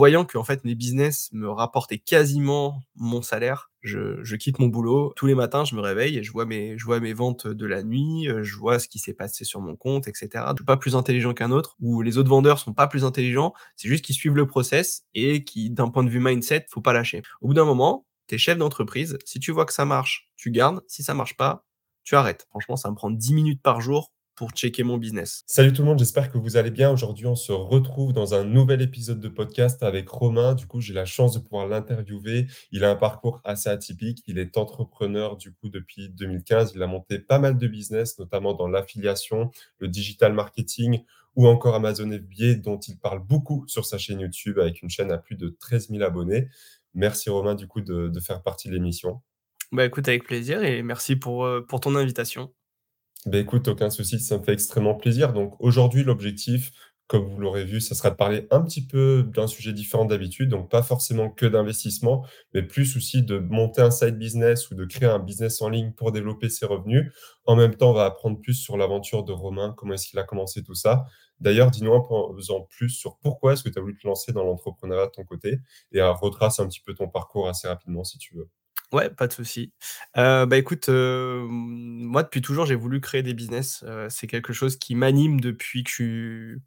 voyant que en fait mes business me rapportaient quasiment mon salaire, je, quitte mon boulot. Tous les matins, je me réveille et je vois mes, je vois mes ventes de la nuit, je vois ce qui s'est passé sur mon compte, etc. Je suis pas plus intelligent qu'un autre, ou les autres vendeurs sont pas plus intelligents, c'est juste qu'ils suivent le process et qui, d'un point de vue mindset, faut pas lâcher. Au bout d'un moment, tu es chef d'entreprise, si tu vois que ça marche, tu gardes, si ça marche pas, tu arrêtes. Franchement, ça me prend 10 minutes par jour pour checker mon business. Salut tout le monde, j'espère que vous allez bien. Aujourd'hui, on se retrouve dans un nouvel épisode de podcast avec Romain. Du coup, j'ai la chance de pouvoir l'interviewer. Il a un parcours assez atypique. Il est entrepreneur du coup depuis 2015. Il a monté pas mal de business, notamment dans l'affiliation, le digital marketing ou encore Amazon FBA, dont il parle beaucoup sur sa chaîne YouTube avec une chaîne à plus de 13 000 abonnés. Merci Romain du coup de, de faire partie de l'émission. Bah écoute, avec plaisir et merci pour, euh, pour ton invitation. Ben écoute, aucun souci, ça me fait extrêmement plaisir. Donc aujourd'hui, l'objectif, comme vous l'aurez vu, ça sera de parler un petit peu d'un sujet différent d'habitude, donc pas forcément que d'investissement, mais plus aussi de monter un side business ou de créer un business en ligne pour développer ses revenus. En même temps, on va apprendre plus sur l'aventure de Romain, comment est-ce qu'il a commencé tout ça. D'ailleurs, dis-nous en plus sur pourquoi est-ce que tu as voulu te lancer dans l'entrepreneuriat de ton côté et retrace un petit peu ton parcours assez rapidement si tu veux. Ouais, pas de souci. Heu, bah, écoute, heu, moi depuis toujours j'ai voulu créer des business, heu, c'est quelque chose qui m'anime depuis que je suis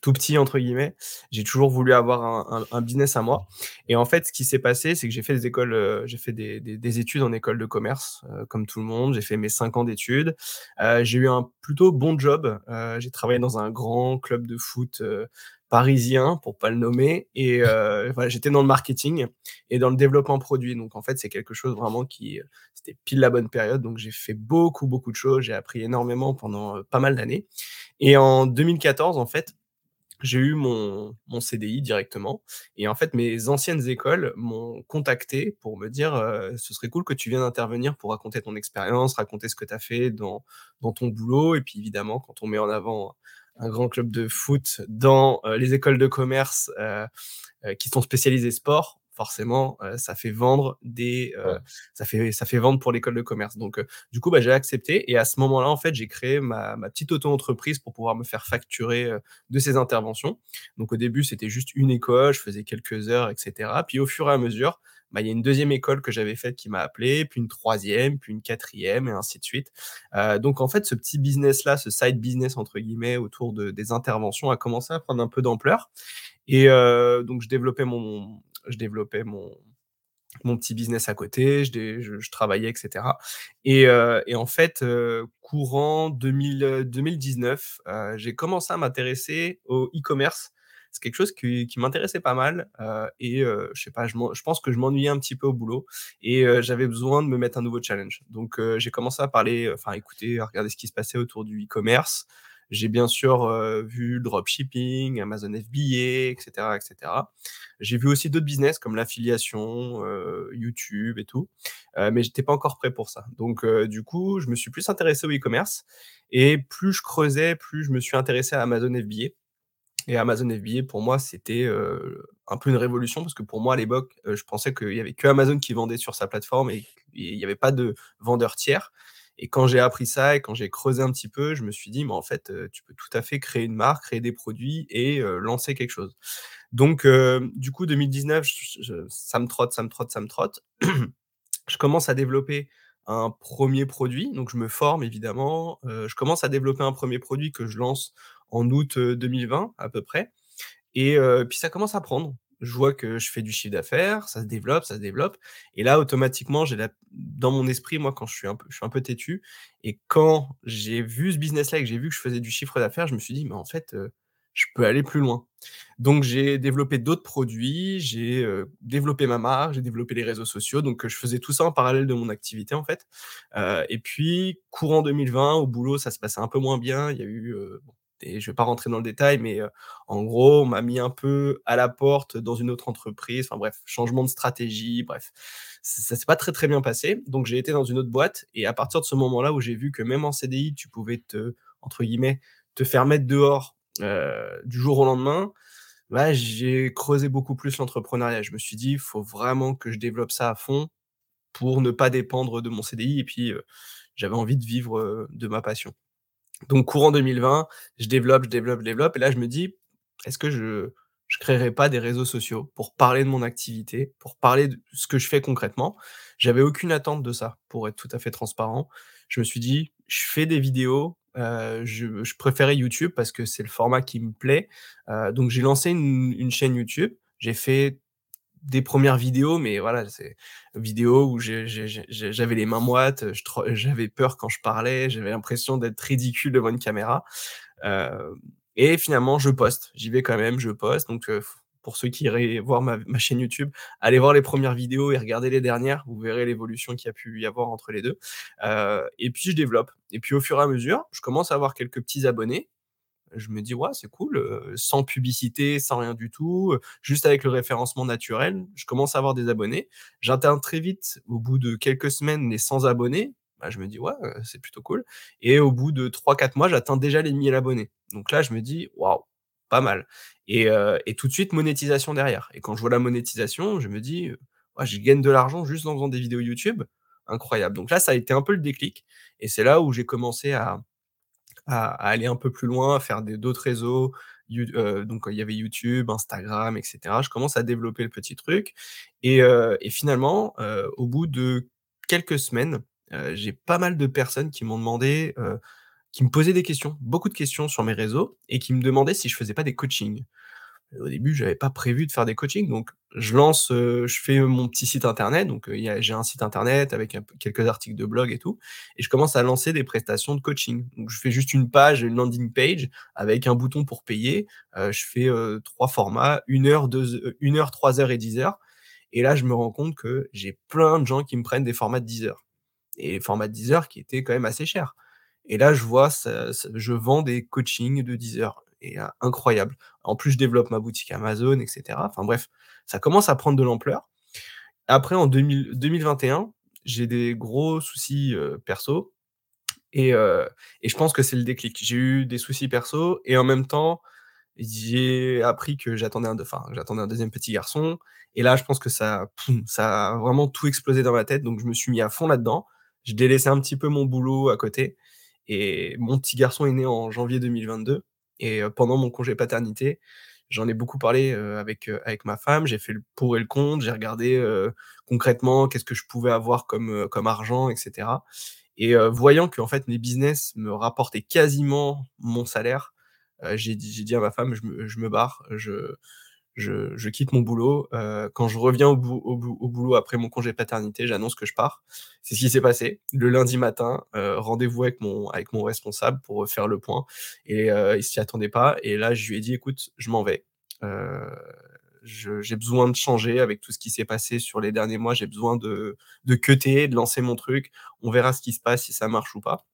«tout petit» entre guillemets. J'ai toujours voulu avoir un un un business à moi et en fait, ce qui s'est passé, c'est que j'ai fait des écoles, heu, j'ai fait des des des études en école de commerce, heu, comme tout le monde. J'ai fait mes 5 ans d'études. Heu, j'ai eu un plutôt bon job, heu, j'ai travaillé dans un grand club de foot, heu, parisien, pour pas le nommer. Et euh, voilà, j'étais dans le marketing et dans le développement produit. Donc en fait, c'est quelque chose vraiment qui, euh, c'était pile la bonne période. Donc j'ai fait beaucoup, beaucoup de choses. J'ai appris énormément pendant euh, pas mal d'années. Et en 2014, en fait, j'ai eu mon, mon, CDI directement. Et en fait, mes anciennes écoles m'ont contacté pour me dire ce serait cool que tu viennes intervenir pour raconter ton expérience, raconter ce que tu as fait dans, ton boulot. Et puis évidemment, quand on met en avant un grand club de foot dans euh, les écoles de commerce euh, euh, qui sont spécialisées sport, forcément, ça fait vendre des, ça fait ça fait vendre pour l'école de commerce. Donc, du coup, bah, j'ai accepté et à ce moment-là, en fait, j'ai créé ma, ma petite auto-entreprise pour pouvoir me faire facturer de ces interventions. Donc, au début, c'était juste une école, je faisais quelques heures, etc. Puis, au fur et à mesure, bah, il y a une deuxième école que j'avais faite qui m'a appelé, puis une troisième, puis une quatrième, et ainsi de suite. Euh, donc en fait, ce petit business-là, ce side business entre guillemets autour de, des interventions a commencé à prendre un peu d'ampleur. Et euh, donc je développais mon, je développais mon, mon petit business à côté, je, je, travaillais, etc. Et, euh, et en fait, euh, courant 2000, 2019, euh, j'ai commencé à m'intéresser au e-commerce c'est quelque chose qui, m'intéressait pas mal. Et je sais pas, je, je, pense que je m'ennuyais un petit peu au boulot et j'avais besoin de me mettre un nouveau challenge. Donc j'ai commencé à parler, enfin écouter, à regarder ce qui se passait autour du e-commerce. J'ai bien sûr vu le dropshipping, Amazon FBA, etc. etc. J'ai vu aussi d'autres business comme l'affiliation, YouTube et tout, mais j'étais pas encore prêt pour ça. Donc du coup, je me suis plus intéressé au e-commerce et plus je creusais, plus je me suis intéressé à Amazon FBA. Et Amazon FBA, pour moi, c'était un peu une révolution parce que pour moi, à l'époque, je pensais qu'il y avait que Amazon qui vendait sur sa plateforme et il n'y avait pas de vendeur tiers. Et quand j'ai appris ça et quand j'ai creusé un petit peu, je me suis dit, mais en fait, tu peux tout à fait créer une marque, créer des produits et lancer quelque chose. Donc, du coup, 2019, ça me trotte, ça me trotte, ça me trotte. je commence à développer un premier produit. Donc, je me forme évidemment. je commence à développer un premier produit que je lance en août 2020 à peu près. Et puis ça commence à prendre. Je vois que je fais du chiffre d'affaires, ça se développe, ça se développe. Et là, automatiquement, j'ai la... dans mon esprit, moi, quand je suis un peu, je suis un peu têtu, et quand j'ai vu ce business-là et que j'ai vu que je faisais du chiffre d'affaires, je me suis dit, mais en fait, je peux aller plus loin. Donc, j'ai développé d'autres produits, j'ai développé ma marque, j'ai développé les réseaux sociaux. Donc, je faisais tout ça en parallèle de mon activité, en fait. et puis, courant 2020, au boulot, ça se passait un peu moins bien. Il y a eu je ne vais pas rentrer dans le détail, mais en gros, on m'a mis un peu à la porte dans une autre entreprise. Enfin bref, changement de stratégie, bref. Ça ne s'est pas très très bien passé. Donc j'ai été dans une autre boîte. Et à partir de ce moment-là où j'ai vu que même en CDI, tu pouvais te, entre guillemets, te faire mettre dehors du jour au lendemain, bah, j'ai creusé beaucoup plus l'entrepreneuriat. Je me suis dit, il faut vraiment que je développe ça à fond pour ne pas dépendre de mon CDI. Et puis, j'avais envie de vivre de ma passion. Donc, courant 2020, je développe, je développe, je développe. Et là, je me dis, est-ce que je je créerai pas des réseaux sociaux pour parler de mon activité, pour parler de ce que je fais concrètement? J'avais aucune attente de ça, pour être tout à fait transparent. Je me suis dit: «Je fais des vidéos», heu, je je préférais YouTube parce que c'est le format qui me plaît, heu, donc j'ai lancé une une chaîne YouTube. J'ai fait des premières vidéos, mais voilà, c'est vidéos où j'avais les mains moites, j'avais peur quand je parlais, j'avais l'impression d'être ridicule devant une caméra, heu et finalement je poste. J'y vais quand même, je poste donc heu, f pour ceux qui iraient voir ma chaîne YouTube, allez voir les premières vidéos et regardez les dernières, vous verrez l'évolution qu'il y a pu y avoir entre les 2. heu et puis je développe et puis au fur et à mesure, je commence à avoir quelques petits abonnés je me dis: «Ouais, c'est cool», heu, sans publicité, sans rien du tout, heu, juste avec le référencement naturel, je commence à avoir des abonnés. J'atteins très vite, au bout de quelques semaines, les 100 abonnés. Bah, je me dis: «Ouais, heu, c'est plutôt cool» et au bout de trois quatre mois, j'atteins déjà les 1000 abonnés. Donc là, je me dis: «Waouh, pas mal» et tout de suite monétisation derrière et quand je vois la monétisation, je me dis, «Ouais, je gagne de l'argent juste en faisant des vidéos YouTube, incroyable». Donc là, ça a été un peu le déclic et c'est là où j'ai commencé à à aller un peu plus loin, à faire d'autres réseaux, heu, donc il y avait YouTube, Instagram et cetera. Je commence à développer le petit truc et heu et finalement, heu, au bout de quelques semaines, j'ai pas mal de personnes qui m'ont demandé, qui me posaient des questions, beaucoup de questions sur mes réseaux et qui me demandaient si je faisais pas des coachings. Au début, j'avais pas prévu de faire des coachings, donc je lance, heu, je fais mon petit site internet, donc a j'ai un site internet avec quelques articles de blog et tout et je commence à lancer des prestations de coaching. Donc je fais juste une page, une landing page avec un bouton pour payer. Heu, je fais, 3 formats, une heure, 2 heu, 1 heure, 3 heures et 10 heures et là, je me rends compte que j'ai plein de gens qui me prennent des formats de 10 heures et les formats de 10 heures qui étaient quand même assez chers et là, je vois je vends des coachings de 10 heures et heu, incroyable. En plus, je développe ma boutique Amazon et cetera. Enfin bref, ça commence à prendre de l'ampleur. Après en 2000 2021, j'ai des gros soucis, heu, perso et heu et je pense que c'est le déclic. J'ai eu des soucis perso et en même temps, j'ai appris que j'attendais un enfin, j'attendais un deuxième petit garçon et là, je pense que ça, ça a vraiment tout explosé dans ma tête, donc je me suis mis à fond là-dedans. Je délaissé un petit peu mon boulot à côté et mon petit garçon est né en janvier 2022 et pendant mon congé paternité, j'en ai beaucoup parlé, avec, avec ma femme. J'ai fait le pour et le contre. J'ai regardé, concrètement qu'est-ce que je pouvais avoir comme, comme argent et cetera et voyant qu'en fait mes business me rapportaient quasiment mon salaire, heu, j'ai dit j'ai dit à ma femme: «Je me je me barre, je je quitte mon boulot, heu, quand je reviens au bou au bou au boulot après mon congé paternité, j'annonce que je pars. C'est ce qui s'est passé. Le lundi matin, heu, rendez-vous avec mon responsable pour, faire le point et heu, il s'y attendait pas et là, je lui ai dit: «Écoute, je m'en vais. Je j'ai besoin de changer avec tout ce qui s'est passé sur les derniers mois, j'ai besoin de de cutter, de lancer mon truc. On verra ce qui se passe, si ça marche ou pas».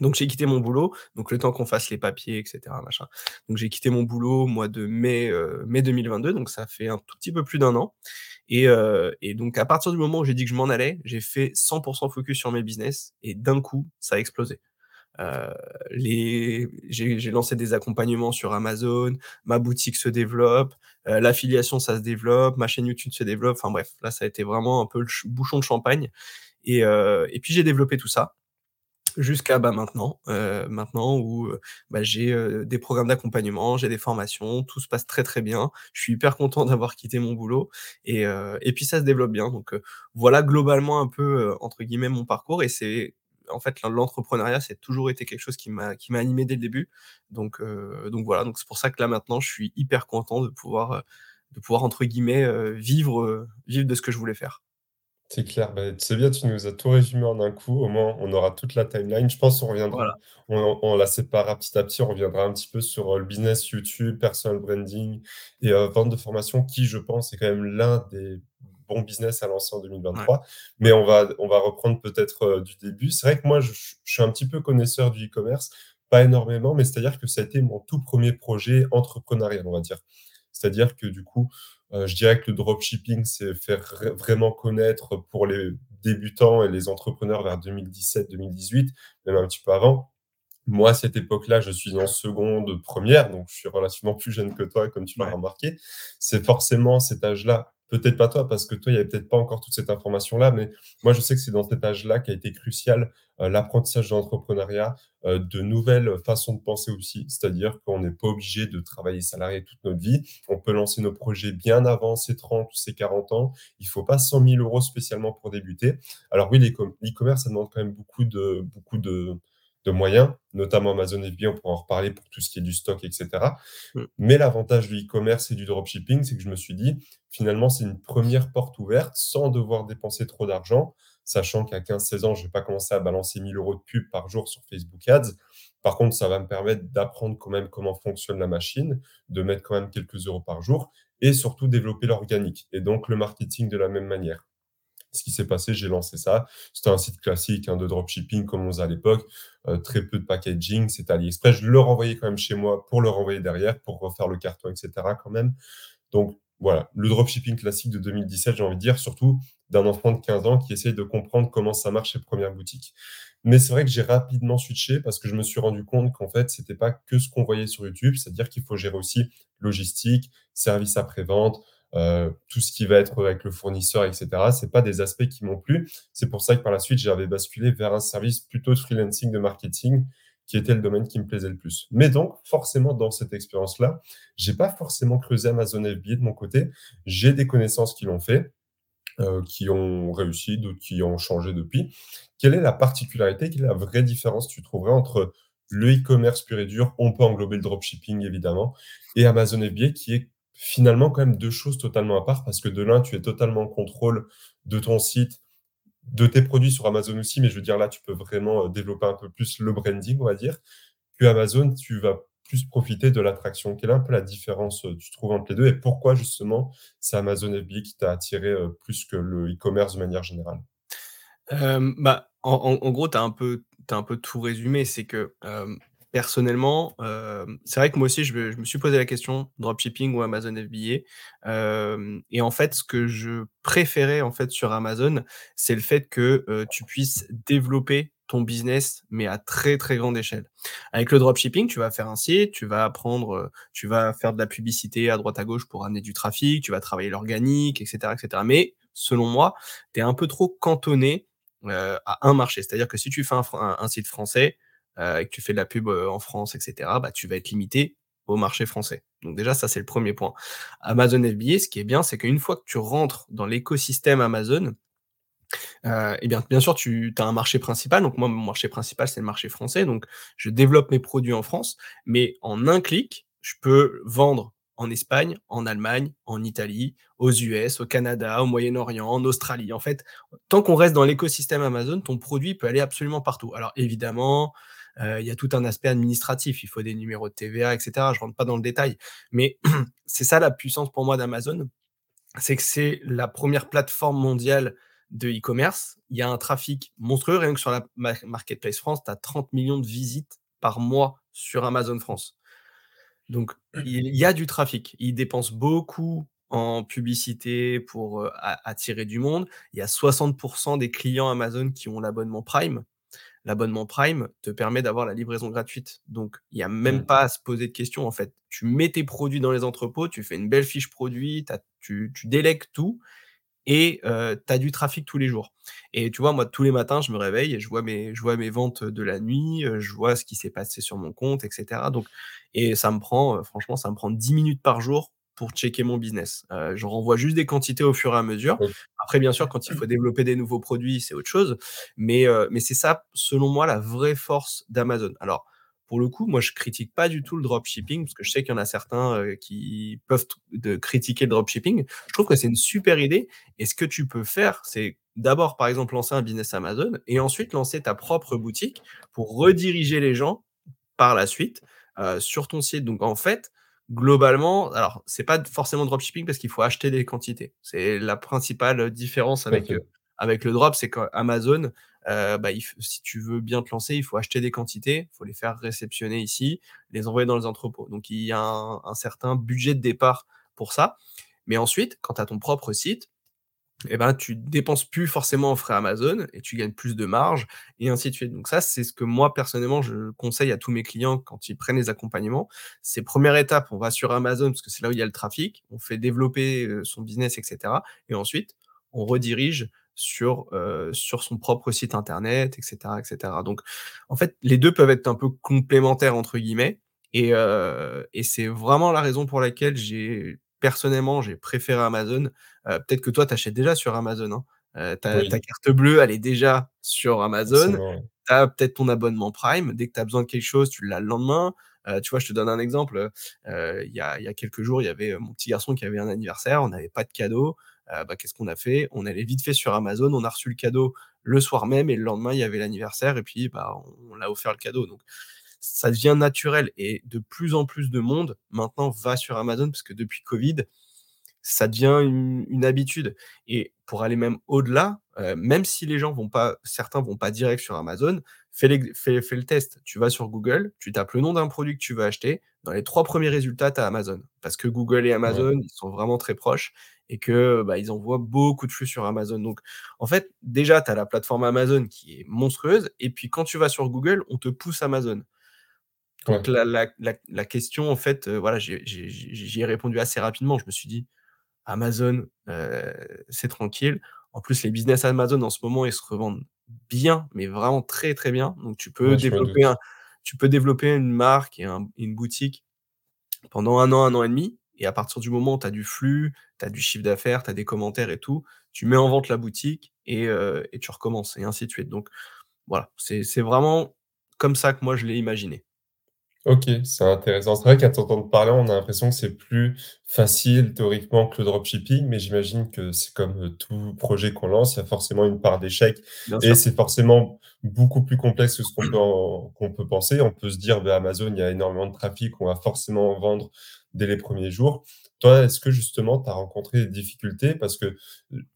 Donc j'ai quitté mon boulot, donc le temps qu'on fasse les papiers et cetera machin. Donc j'ai quitté mon boulot au mois de mai, heu, mai 2022, donc ça fait un tout petit peu plus d'un an. Et heu et donc à partir du moment où j'ai dit que je m'en allais, j'ai fait 100% focus sur mes business et d'un coup, ça a explosé. Les j'ai lancé des accompagnements sur Amazon, ma boutique se développe, l'affiliation ça se développe, ma chaîne YouTube se développe, enfin bref, là ça a été vraiment un peu le ch bouchon de champagne. Et puis j'ai développé tout ça Jusqu'à, bah, maintenant, heu, maintenant où, heu, bah, j'ai, heu, des programmes d'accompagnement, j'ai des formations, tout se passe très, très bien. Je suis hyper content d'avoir quitté mon boulot et et puis ça se développe bien donc voilà globalement un peu, entre guillemets «mon parcours» et c'est en fait l'en l'entrepreneuriat, c'est toujours été quelque chose qui m'a qui m'a animé dès le début donc donc voilà, donc c'est pour ça que là maintenant je suis hyper content de pouvoir, de pouvoir entre guillemets, vivre, vivre de ce que je voulais faire. C'est clair, bah, c'est bien, tu nous as tout résumé en un coup. Au moins, on aura toute la timeline. Je pense qu'on reviendra, Voilà, on, on la séparera petit à petit. On reviendra un petit peu sur euh, le business YouTube, personal branding et euh, vente de formation, qui, je pense, est quand même l'un des bons business à lancer en ouais, 2023. Mais on va, on va reprendre peut-être euh, du début. C'est vrai que moi, je, je suis un petit peu connaisseur du e-commerce, pas énormément, mais c'est-à-dire que ça a été mon tout premier projet entrepreneurial, on va dire. C'est-à-dire que du coup, je dirais que le dropshipping, c'est faire vraiment connaître pour les débutants et les entrepreneurs vers 2017-2018, même un petit peu avant. Moi, à cette époque-là, je suis en seconde, première, donc je suis relativement plus jeune que toi, comme tu l'as remarqué. C'est forcément cet âge-là, peut-être pas toi, parce que toi, il y avait peut-être pas encore toute cette information-là, mais moi, je sais que c'est dans cet âge-là qui a été crucial, heu, l'apprentissage de l'entrepreneuriat, heu, de nouvelles façons de penser aussi. C'est-à-dire qu'on n'est pas obligé de travailler salarié toute notre vie. On peut lancer nos projets bien avant ses 30 ou ses 40 ans. Il faut pas 100 000 euros spécialement pour débuter. Alors oui, l'e-com l'e-commerce, ça demande quand même beaucoup de beaucoup de de moyens, notamment Amazon FBA, on pourra en reparler pour tout ce qui est du stock, et cetera. Mmh. Mais l'avantage du e-commerce et du dropshipping, c'est que je me suis dit, finalement, c'est une première porte ouverte sans devoir dépenser trop d'argent, sachant qu'à 15-16 ans, je vais pas commencer à balancer 1000 euros de pub par jour sur Facebook Ads. Par contre, ça va me permettre d'apprendre quand même comment fonctionne la machine, de mettre quand même quelques euros par jour et surtout développer l'organique et donc le marketing de la même manière. Ce qui s'est passé, j'ai lancé ça. C'était un site classique hein, de dropshipping comme on faisait à l'époque. Euh, très peu de packaging, c'était AliExpress. Je le renvoyais quand même chez moi pour le renvoyer derrière, pour refaire le carton, etc. quand même. Donc voilà, le dropshipping classique de 2017, j'ai envie de dire, surtout d'un enfant de 15 ans qui essaye de comprendre comment ça marche ses premières boutiques. Mais c'est vrai que j'ai rapidement switché parce que je me suis rendu compte qu'en fait, c'était pas que ce qu'on voyait sur YouTube, c'est-à-dire qu'il faut gérer aussi logistique, service après-vente, euh, tout ce qui va être avec le fournisseur, etc. C'est pas des aspects qui m'ont plu. C'est pour ça que par la suite, j'avais basculé vers un service plutôt de freelancing, de marketing, qui était le domaine qui me plaisait le plus. Mais donc, forcément, dans cette expérience-là, j'ai pas forcément creusé Amazon FBA de mon côté. J'ai des connaissances qui l'ont fait, euh, qui ont réussi, d'autres qui ont changé depuis. Quelle est la particularité, quelle est la vraie différence tu trouverais entre le e-commerce pur et dur, on peut englober le dropshipping évidemment, et Amazon FBA qui est finalement quand même deux choses totalement à part parce que de l'un, tu es totalement en contrôle de ton site, de tes produits sur Amazon aussi, mais je veux dire là, tu peux vraiment euh, développer un peu plus le branding, on va dire, que Amazon, tu vas plus profiter de l'attraction. Quelle est un peu la différence, euh, tu trouves, entre les deux et pourquoi justement c'est Amazon FBA qui t'a attiré euh, plus que le e-commerce de manière générale? bah, en en en gros, tu as un peu tout résumé. C'est que, Personnellement, hem, c'est vrai que moi aussi je me suis posé la question, dropshipping ou Amazon FBA, hem et en fait, ce que je préférais, en fait, sur Amazon, c'est le fait que, heu, tu puisses développer ton business, mais à très, très grande échelle. Avec le dropshipping, tu vas faire un site, tu vas apprendre, heu, tu vas faire de la publicité à droite à gauche pour amener du trafic, tu vas travailler l'organique et cetera et cetera. Mais selon moi, tu es un peu trop cantonné, heu, à un marché. C'est-à-dire que si tu fais un site français, et que tu fais de la pub, heu, en France et cetera, bah, tu vas être limité au marché français. Donc déjà, ça, c'est le premier point. Amazon FBA, ce qui est bien, c'est qu'une fois que tu rentres dans l'écosystème Amazon, heu, et bien, bien sûr, tu as un marché principal. Donc moi, mon marché principal, c'est le marché français. Donc je développe mes produits en France, mais en un clic, je peux vendre en Espagne, en Allemagne, en Italie, aux US, au Canada, au Moyen-Orient, en Australie. En fait, tant qu'on reste dans l'écosystème Amazon, ton produit peut aller absolument partout. Alors évidemment, il y a tout un aspect administratif, il faut des numéros de TVA et cetera. Je rentre pas dans le détail, mais c'est ça la puissance pour moi d'Amazon, c'est que c'est la première plateforme mondiale de e-commerce. Il y a un trafic monstrueux, rien que sur la ma marketplace France, tu as 30 millions de visites par mois sur Amazon France. Donc il y a du trafic. Ils dépensent beaucoup en publicité pour, heu, a attirer du monde. Il y a 60% des clients Amazon qui ont l'abonnement Prime. L'abonnement Prime te permet d'avoir la livraison gratuite. Donc, il y a même Mmh. pas à se poser de questions, en fait. Tu mets tes produits dans les entrepôts, tu fais une belle fiche produit, tu délègues tout et tu as du trafic tous les jours. Et tu vois, moi, tous les matins, je me réveille et je vois mes je vois mes ventes de la nuit, je vois ce qui s'est passé sur mon compte et cetera. Donc et ça me prend, franchement, ça me prend 10 minutes par jour pour checker mon business. Heu, je renvoie juste des quantités au fur et à mesure. Après, bien sûr, quand il faut développer des nouveaux produits, c'est autre chose. Mais heu, mais c'est ça, selon moi, la vraie force d'Amazon. Alors, pour le coup, moi, je critique pas du tout le dropshipping parce que je sais qu'il y en a certains, heu, qui peuvent de critiquer le dropshipping. Je trouve que c'est une super idée et ce que tu peux faire, c'est d'abord, par exemple, lancer un business Amazon et ensuite lancer ta propre boutique pour rediriger les gens par la suite, sur ton site. Donc en fait, globalement, alors c'est pas forcément dropshipping parce qu'il faut acheter des quantités. C'est la principale, différence avec, heu, avec le drop, c'est qu'Amazon, heu, bah, il si tu veux bien te lancer, il faut acheter des quantités, il faut les faire réceptionner ici, les envoyer dans les entrepôts. Donc il y a un un certain budget de départ pour ça. Mais ensuite, quand tu as ton propre site, et ben, tu dépenses plus forcément en frais Amazon et tu gagnes plus de marge et ainsi de suite. Donc ça, c'est ce que moi, personnellement, je conseille à tous mes clients quand ils prennent les accompagnements. C'est première étape, on va sur Amazon parce que c'est là où il y a le trafic, on fait développer, heu, son business et cetera et ensuite on redirige sur, heu, sur son propre site internet et cetera et cetera. Donc en fait, les 2 peuvent être un peu «complémentaires» entre guillemets et heu et c'est vraiment la raison pour laquelle j'ai personnellement, j'ai préféré Amazon. Heu, peut-être que toi, tu achètes déjà sur Amazon, hein? Heu, ta carte bleue, elle est déjà sur Amazon. Tu as peut-être ton abonnement Prime. Dès que tu as besoin de quelque chose, tu l'as le lendemain. Heu, tu vois, je te donne un exemple, il y a il y a quelques jours, il y avait, mon petit garçon qui avait un anniversaire, on n'avait pas de cadeau. Bah, qu'est-ce qu'on a fait? On allait vite fait sur Amazon, on a reçu le cadeau le soir même et le lendemain, il y avait l'anniversaire et puis, bah, on on l'a offert le cadeau donc ça devient naturel et de plus en plus de monde maintenant va sur Amazon parce que depuis Covid, ça devient une une habitude et pour aller même au-delà, heu, même si les gens vont pas certains vont pas direct sur Amazon, fais l'ex fais fais le test. Tu vas sur Google, tu tapes le nom d'un produit que tu veux acheter, dans les 3 premiers résultats, tu as Amazon. Parce que Google et Ouais, Amazon, ils sont vraiment très proches et que, bah, ils envoient beaucoup de flux sur Amazon. Donc en fait, déjà, tu as la plateforme Amazon qui est monstrueuse et puis quand tu vas sur Google, on te pousse Amazon. Donc ouais, la la la la question en fait, heu, voilà, j'y ai répondu assez rapidement. Je me suis dit: Amazon, heu, c'est tranquille. En plus, les business Amazon en ce moment, ils se revendent bien, mais vraiment très, très bien. Donc tu peux ouais, développer un tu peux développer une marque et un une boutique pendant un an, un an et demi et à partir du moment où tu as du flux, tu as du chiffre d'affaires, tu as des commentaires et tout, tu mets en vente la boutique et heu et tu recommences et ainsi de suite. Donc voilà, c'est vraiment comme ça que moi je l'ai imaginé. OK, c'est intéressant. C'est vrai qu'à t'entendre parler, on a l'impression que c'est plus facile théoriquement que le dropshipping, mais j'imagine que c'est comme, heu, tout projet qu'on lance, il y a forcément une part d'échec Bien et sûr. c'est forcément beaucoup plus complexe que ce qu'on peut en qu'on peut penser. On peut se dire: «Beh, Amazon, il y a énormément de trafic, on va forcément vendre dès les premiers jours». Toi, est-ce que justement tu as rencontré des difficultés? Parce que,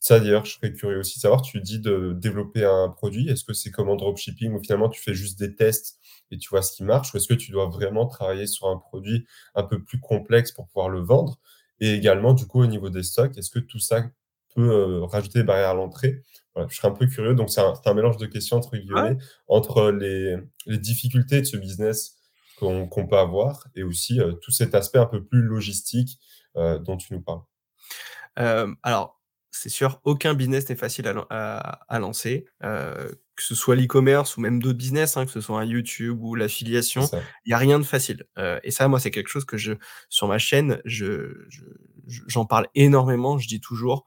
ça d'ailleurs, je serais curieux aussi de savoir, tu dis de développer un produit. Est-ce que c'est comme en dropshipping où finalement tu fais juste des tests et tu vois ce qui marche? Ou est-ce que tu dois vraiment travailler sur un produit un peu plus complexe pour pouvoir le vendre? Et également, du coup, au niveau des stocks, est-ce que tout ça peut, heu, rajouter des barrières à l'entrée? Voilà, je serais un peu curieux, donc c'est un «mélange de questions» entre les les difficultés de ce business qu'on peut avoir et aussi, heu, tout cet aspect un peu plus logistique, heu, dont tu nous parles. Alors, c'est sûr, aucun business n'est facile à lan à à lancer, que ce soit l'e-commerce ou même d'autres business, hein, que ce soit un YouTube ou l'affiliation, il y a rien de facile, heu et ça, moi, c'est quelque chose que je sur ma chaîne, je je je j'en parle énormément. Je dis toujours: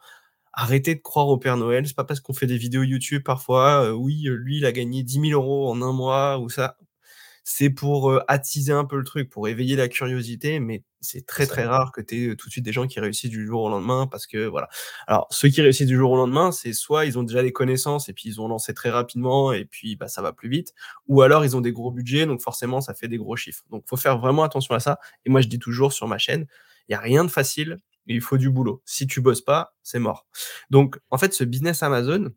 «Arrêtez de croire au Père Noël, c'est pas parce qu'on fait des vidéos YouTube parfois, heu, oui, lui, il a gagné dix mille euros en un mois ou ça». C'est pour, attiser un peu le truc, pour éveiller la curiosité, mais c'est très, très rare que tu aies, tout de suite des gens qui réussissent du jour au lendemain parce que voilà. Alors ceux qui réussissent du jour au lendemain, c'est soit ils ont déjà les connaissances et puis ils ont lancé très rapidement et puis, bah, ça va plus vite ou alors ils ont des gros budgets donc forcément ça fait des gros chiffres. Donc faut faire vraiment attention à ça et moi je dis toujours sur ma chaîne, il y a rien de facile, il faut du boulot. Si tu bosses pas, c'est mort. Donc en fait ce business Amazon,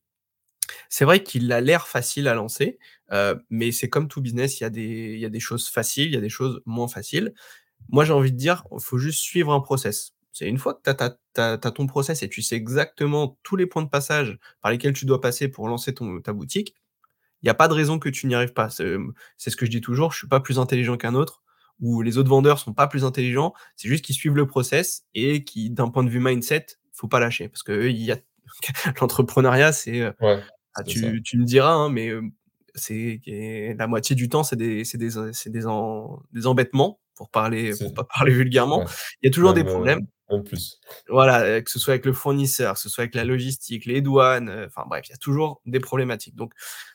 c'est vrai qu'il a l'air facile à lancer, heu, mais c'est comme tout business, il y a des y a des choses faciles, il y a des choses moins faciles. Moi, j'ai envie de dire, il faut juste suivre un process. C'est une fois que tu as ton process et tu sais exactement tous les points de passage par lesquels tu dois passer pour lancer ton ta boutique, il y a pas de raison que tu n'y arrives pas. C'est, c'est ce que je dis toujours, je suis pas plus intelligent qu'un autre ou les autres vendeurs sont pas plus intelligents, c'est juste qu'ils suivent le process et qui, d'un point de vue mindset, faut pas lâcher parce il y a l'entrepreneuriat, c'est, ouais, ah, tu tu me diras, hein, mais, hem, c'est la moitié du temps, c'est des en en des embêtements pour parler pour pas parler vulgairement. ouais, Il y a toujours des même, heu, problèmes. même plus. Voilà, que ce soit avec le fournisseur, que ce soit avec la logistique, les douanes, enfin bref, il y a toujours des problématiques. Donc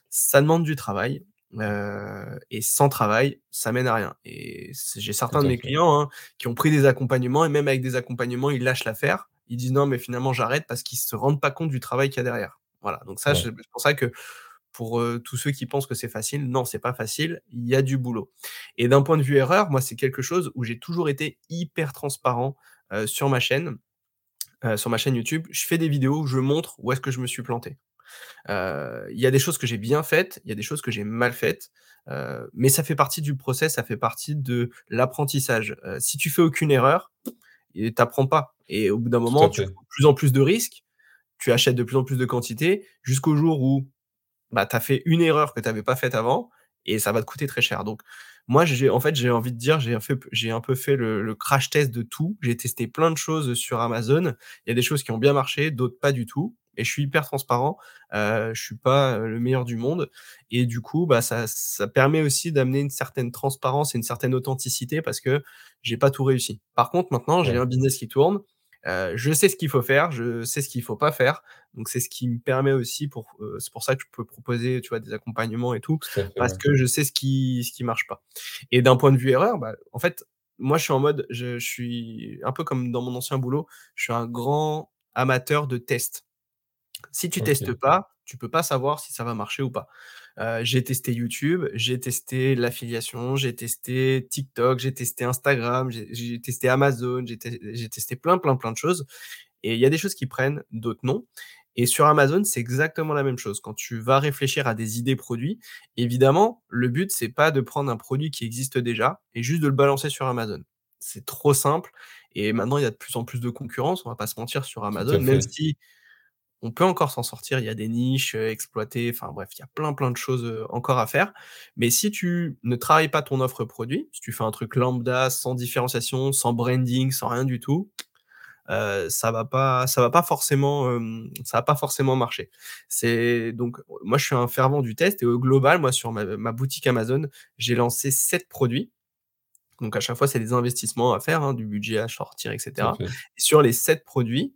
ça demande du travail, heu et sans travail, ça mène à rien et j'ai certains de mes clients, hein, qui ont pris des accompagnements et même avec des accompagnements, ils lâchent l'affaire. Ils disent: «Non, mais finalement j'arrête» parce qu'ils se rendent pas compte du travail qu'il y a derrière. Voilà, donc ça, ouais. c'est pour ça que pour, tous ceux qui pensent que c'est facile, non, c'est pas facile, il y a du boulot et d'un point de vue erreur, moi, c'est quelque chose où j'ai toujours été hyper transparent, sur ma chaîne, sur ma chaîne YouTube. Je fais des vidéos où je montre où est-ce que je me suis planté. Il y a des choses que j'ai bien faites, il y a des choses que j'ai mal faites, mais ça fait partie du process, ça fait partie de l'apprentissage. Si tu fais aucune erreur tu apprends pas et au bout d'un moment, tu prends de plus en plus de risques, tu achètes de plus en plus de quantité jusqu'au jour où bah, tu as fait une erreur que tu avais pas faite avant et ça va te coûter très cher. Donc moi, j'ai en fait, j'ai envie de dire, j'ai un un peu fait le le crash test de tout. J'ai testé plein de choses sur Amazon. Il y a des choses qui ont bien marché, d'autres pas du tout. et je suis hyper transparent. Heu, je suis pas, heu, le meilleur du monde et du coup, bah, ça ça permet aussi d'amener une certaine transparence et une certaine authenticité parce que j'ai pas tout réussi. Par contre, maintenant, j'ai Ouais, un business qui tourne, heu, je sais ce qu'il faut faire, je sais ce qu'il faut pas faire. Donc c'est ce qui me permet aussi pour, heu, c'est pour ça que je peux proposer, tu vois, des accompagnements et tout, fait, parce ouais. que je sais ce qui ce qui marche pas. Et d'un point de vue erreur, bah, en fait, moi, je suis en mode, je je suis un peu comme dans mon ancien boulot, je suis un grand amateur de tests. Si tu testes OK, pas, tu peux pas savoir si ça va marcher ou pas. Heu, j'ai testé YouTube, j'ai testé l'affiliation, j'ai testé TikTok, j'ai testé Instagram, j'ai testé Amazon, j'ai tes j'ai testé plein, plein, plein de choses et il y a des choses qui prennent, d'autres non. Et sur Amazon, c'est exactement la même chose. Quand tu vas réfléchir à des idées produits, évidemment, le but, c'est pas de prendre un produit qui existe déjà et juste de le balancer sur Amazon. C'est trop simple et maintenant, il y a de plus en plus de concurrence, on va pas se mentir sur Amazon, même si on peut encore s'en sortir, il y a des niches, heu, exploitées, enfin bref, il y a plein, plein de choses, encore à faire. Mais si tu ne travailles pas ton offre produit, si tu fais un truc lambda, sans différenciation, sans branding, sans rien du tout, heu, ça va pas ça va pas forcément, hem, ça va pas forcément marcher. C'est donc moi, je suis un fervent du test et au global, moi, sur ma ma boutique Amazon, j'ai lancé 7 produits. Donc à chaque fois, c'est des investissements à faire, hein, du budget à sortir et Tout à cetera. fait. Et sur les 7 produits,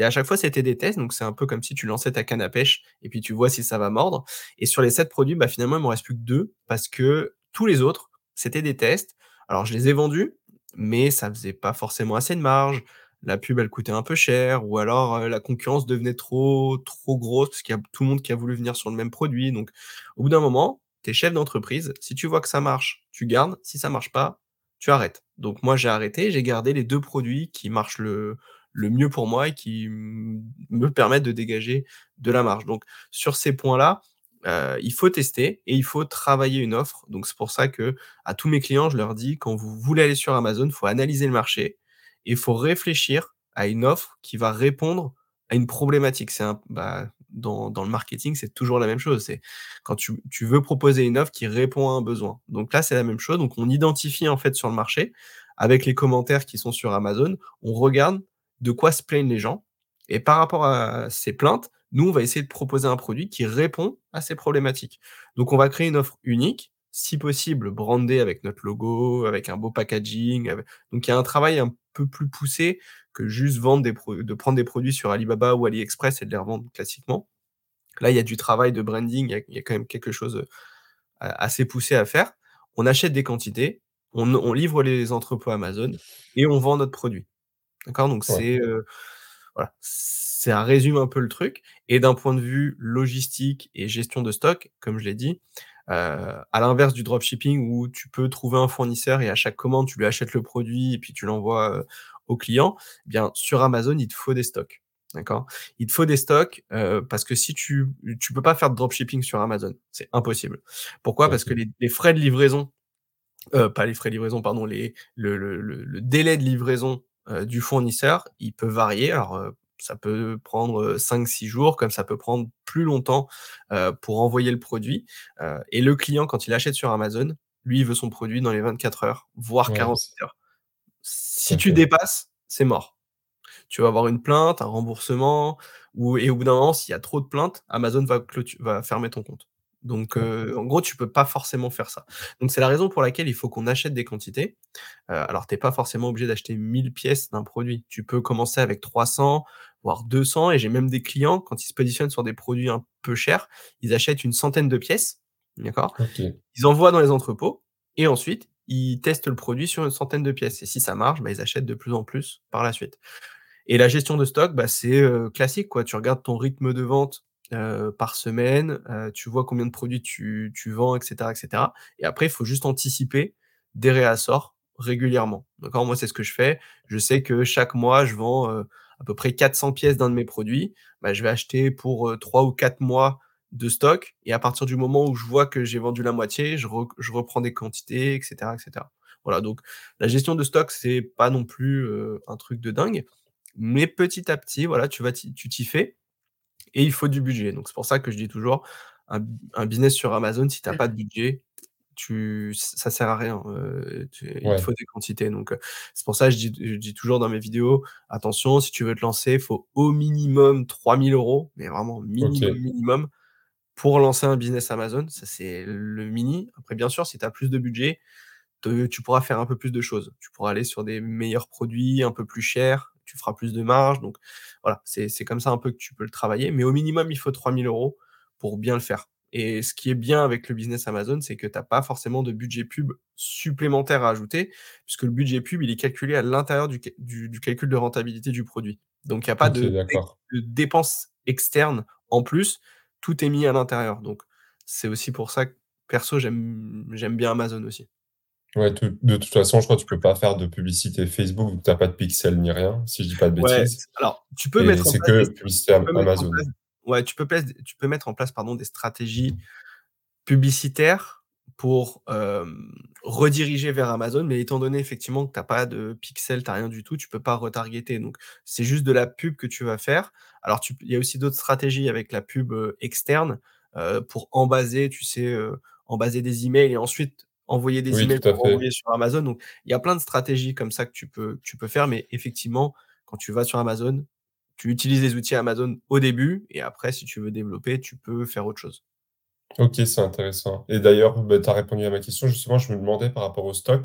à chaque fois, c'était des tests, donc c'est un peu comme si tu lançais ta canne à pêche et puis tu vois si ça va mordre. Et sur les 7 produits, bah, finalement, il m'en reste plus que 2 parce que tous les autres, c'était des tests. Alors je les ai vendus, mais ça faisait pas forcément assez de marge. La pub, elle coûtait un peu cher ou alors, heu, la concurrence devenait trop trop grosse parce qu'il y a tout le monde qui a voulu venir sur le même produit. Donc au bout d'un moment, tu es chef d'entreprise, si tu vois que ça marche, tu gardes, si ça marche pas, tu arrêtes. Donc moi, j'ai arrêté, j'ai gardé les 2 produits qui marchent le le mieux pour moi et qui me permettent de dégager de la marge. Donc sur ces points-là, heu, il faut tester et il faut travailler une offre. Donc c'est pour ça que à tous mes clients, je leur dis: «Quand vous voulez aller sur Amazon, il faut analyser le marché et il faut réfléchir à une offre qui va répondre à une problématique». C'est un bah, dans dans le marketing, c'est toujours la même chose. C'est quand tu tu veux proposer une offre qui répond à un besoin. Donc là, c'est la même chose. Donc on identifie, en fait, sur le marché, avec les commentaires qui sont sur Amazon, on regarde de quoi se plaignent les gens et par rapport à ces plaintes, nous, on va essayer de proposer un produit qui répond à ces problématiques. Donc on va créer une offre unique, si possible brandée avec notre logo, avec un beau packaging, donc il y a un travail un peu plus poussé que juste vendre des pro de prendre des produits sur Alibaba ou AliExpress et de les revendre classiquement. Là, il y a du travail de branding, il y a quand même quelque chose, heu, a assez poussé à faire. On achète des quantités, on on livre les entrepôts Amazon et on vend notre produit. D'accord? Donc Ouais, c'est, heu, voilà, ça résume un peu le truc et d'un point de vue logistique et gestion de stock, comme je l'ai dit, heu, à l'inverse du dropshipping où tu peux trouver un fournisseur et à chaque commande, tu lui achètes le produit et puis tu l'envoies, au client, eh bien sur Amazon, il te faut des stocks. D'accord? Il te faut des stocks, heu, parce que si tu tu peux pas faire de dropshipping sur Amazon, c'est impossible. Pourquoi? Parce que les les frais de livraison Heu, pas les frais de livraison, pardon, les le le le le délai de livraison, du fournisseur, il peut varier. Alors, heu, ça peut prendre, heu, 5-6 jours, comme ça peut prendre plus longtemps, pour envoyer le produit, et le client, quand il achète sur Amazon, lui, il veut son produit dans les 24 heures, voire Ouais, 48 c heures. Si tu dépasses, c'est mort. Tu vas avoir une plainte, un remboursement ou et au bout d'un moment, s'il y a trop de plaintes, Amazon va fermer ton compte. Donc, en gros, tu peux pas forcément faire ça. Donc c'est la raison pour laquelle il faut qu'on achète des quantités. Alors tu es pas forcément obligé d'acheter 1000 pièces d'un produit. Tu peux commencer avec 300, voire 200 et j'ai même des clients, quand ils se positionnent sur des produits un peu chers, ils achètent une centaine de pièces, d'accord? Ils envoient dans les entrepôts et ensuite ils testent le produit sur une centaine de pièces et si ça marche, bah, ils achètent de plus en plus par la suite. Et la gestion de stock, bah, c'est, classique quoi. Tu regardes ton rythme de vente, heu, par semaine, heu, tu vois combien de produits tu tu vends et cetera et après il faut juste anticiper des réassorts régulièrement. D'accord? Moi, c'est ce que je fais. Je sais que chaque mois, je vends, heu, à peu près 400 pièces d'un de mes produits. Bah, je vais acheter pour, heu, 3 ou 4 mois de stock et à partir du moment où je vois que j'ai vendu la moitié, je re je reprends des quantités et cetera et cetera. Voilà, donc la gestion de stock, c'est pas non plus, heu, un truc de dingue. Mais petit à petit, voilà, tu vas tu t'y fais et il faut du budget. Donc c'est pour ça que je dis toujours un un business sur Amazon, si tu as pas de budget, tu ça sert à rien, tu il faut des quantités donc c'est pour ça je dis je dis toujours dans mes vidéos: «Attention, si tu veux te lancer, il faut au minimum 3 000 €, mais vraiment minimum, minimum pour lancer un business Amazon». Ça, c'est le mini. Après, bien sûr, si tu as plus de budget, te tu pourras faire un peu plus de choses. Tu pourras aller sur des meilleurs produits, un peu plus chers, tu feras plus de marge. Donc voilà, c'est c'est comme ça un peu que tu peux le travailler, mais au minimum, il faut 3 000 € pour bien le faire. Et ce qui est bien avec le business Amazon, c'est que tu as pas forcément de budget pub supplémentaire à ajouter puisque le budget pub, il est calculé à l'intérieur du ca du du calcul de rentabilité du produit. Donc il y a pas de de dépenses externes en plus, tout est mis à l'intérieur. Donc c'est aussi pour ça que perso, j'aime bien Amazon aussi. Ouais, tout de toute façon, je crois que tu peux pas faire de publicité Facebook tu as pas de pixels ni rien, si je dis pas de bêtises alors tu peux et mettre en place des que publicité Amazon. place ouais, tu peux tu peux mettre en place, pardon, des stratégies publicitaires pour, hem, rediriger vers Amazon, mais étant donné effectivement que tu as pas de pixels, tu as rien du tout, tu peux pas retargeter donc c'est juste de la pub que tu vas faire. Alors il y a aussi d'autres stratégies avec la pub, heu, externe, heu, pour embaser, tu sais, embaser des emails et ensuite envoyer des Oui, emails pour sur Amazon donc il y a plein de stratégies comme ça que tu peux que tu peux faire mais effectivement, quand tu vas sur Amazon, tu utilises les outils Amazon au début et après si tu veux développer, tu peux faire autre chose. OK, c'est intéressant et d'ailleurs, bah, tu as répondu à ma question. Justement, je me demandais par rapport au stock,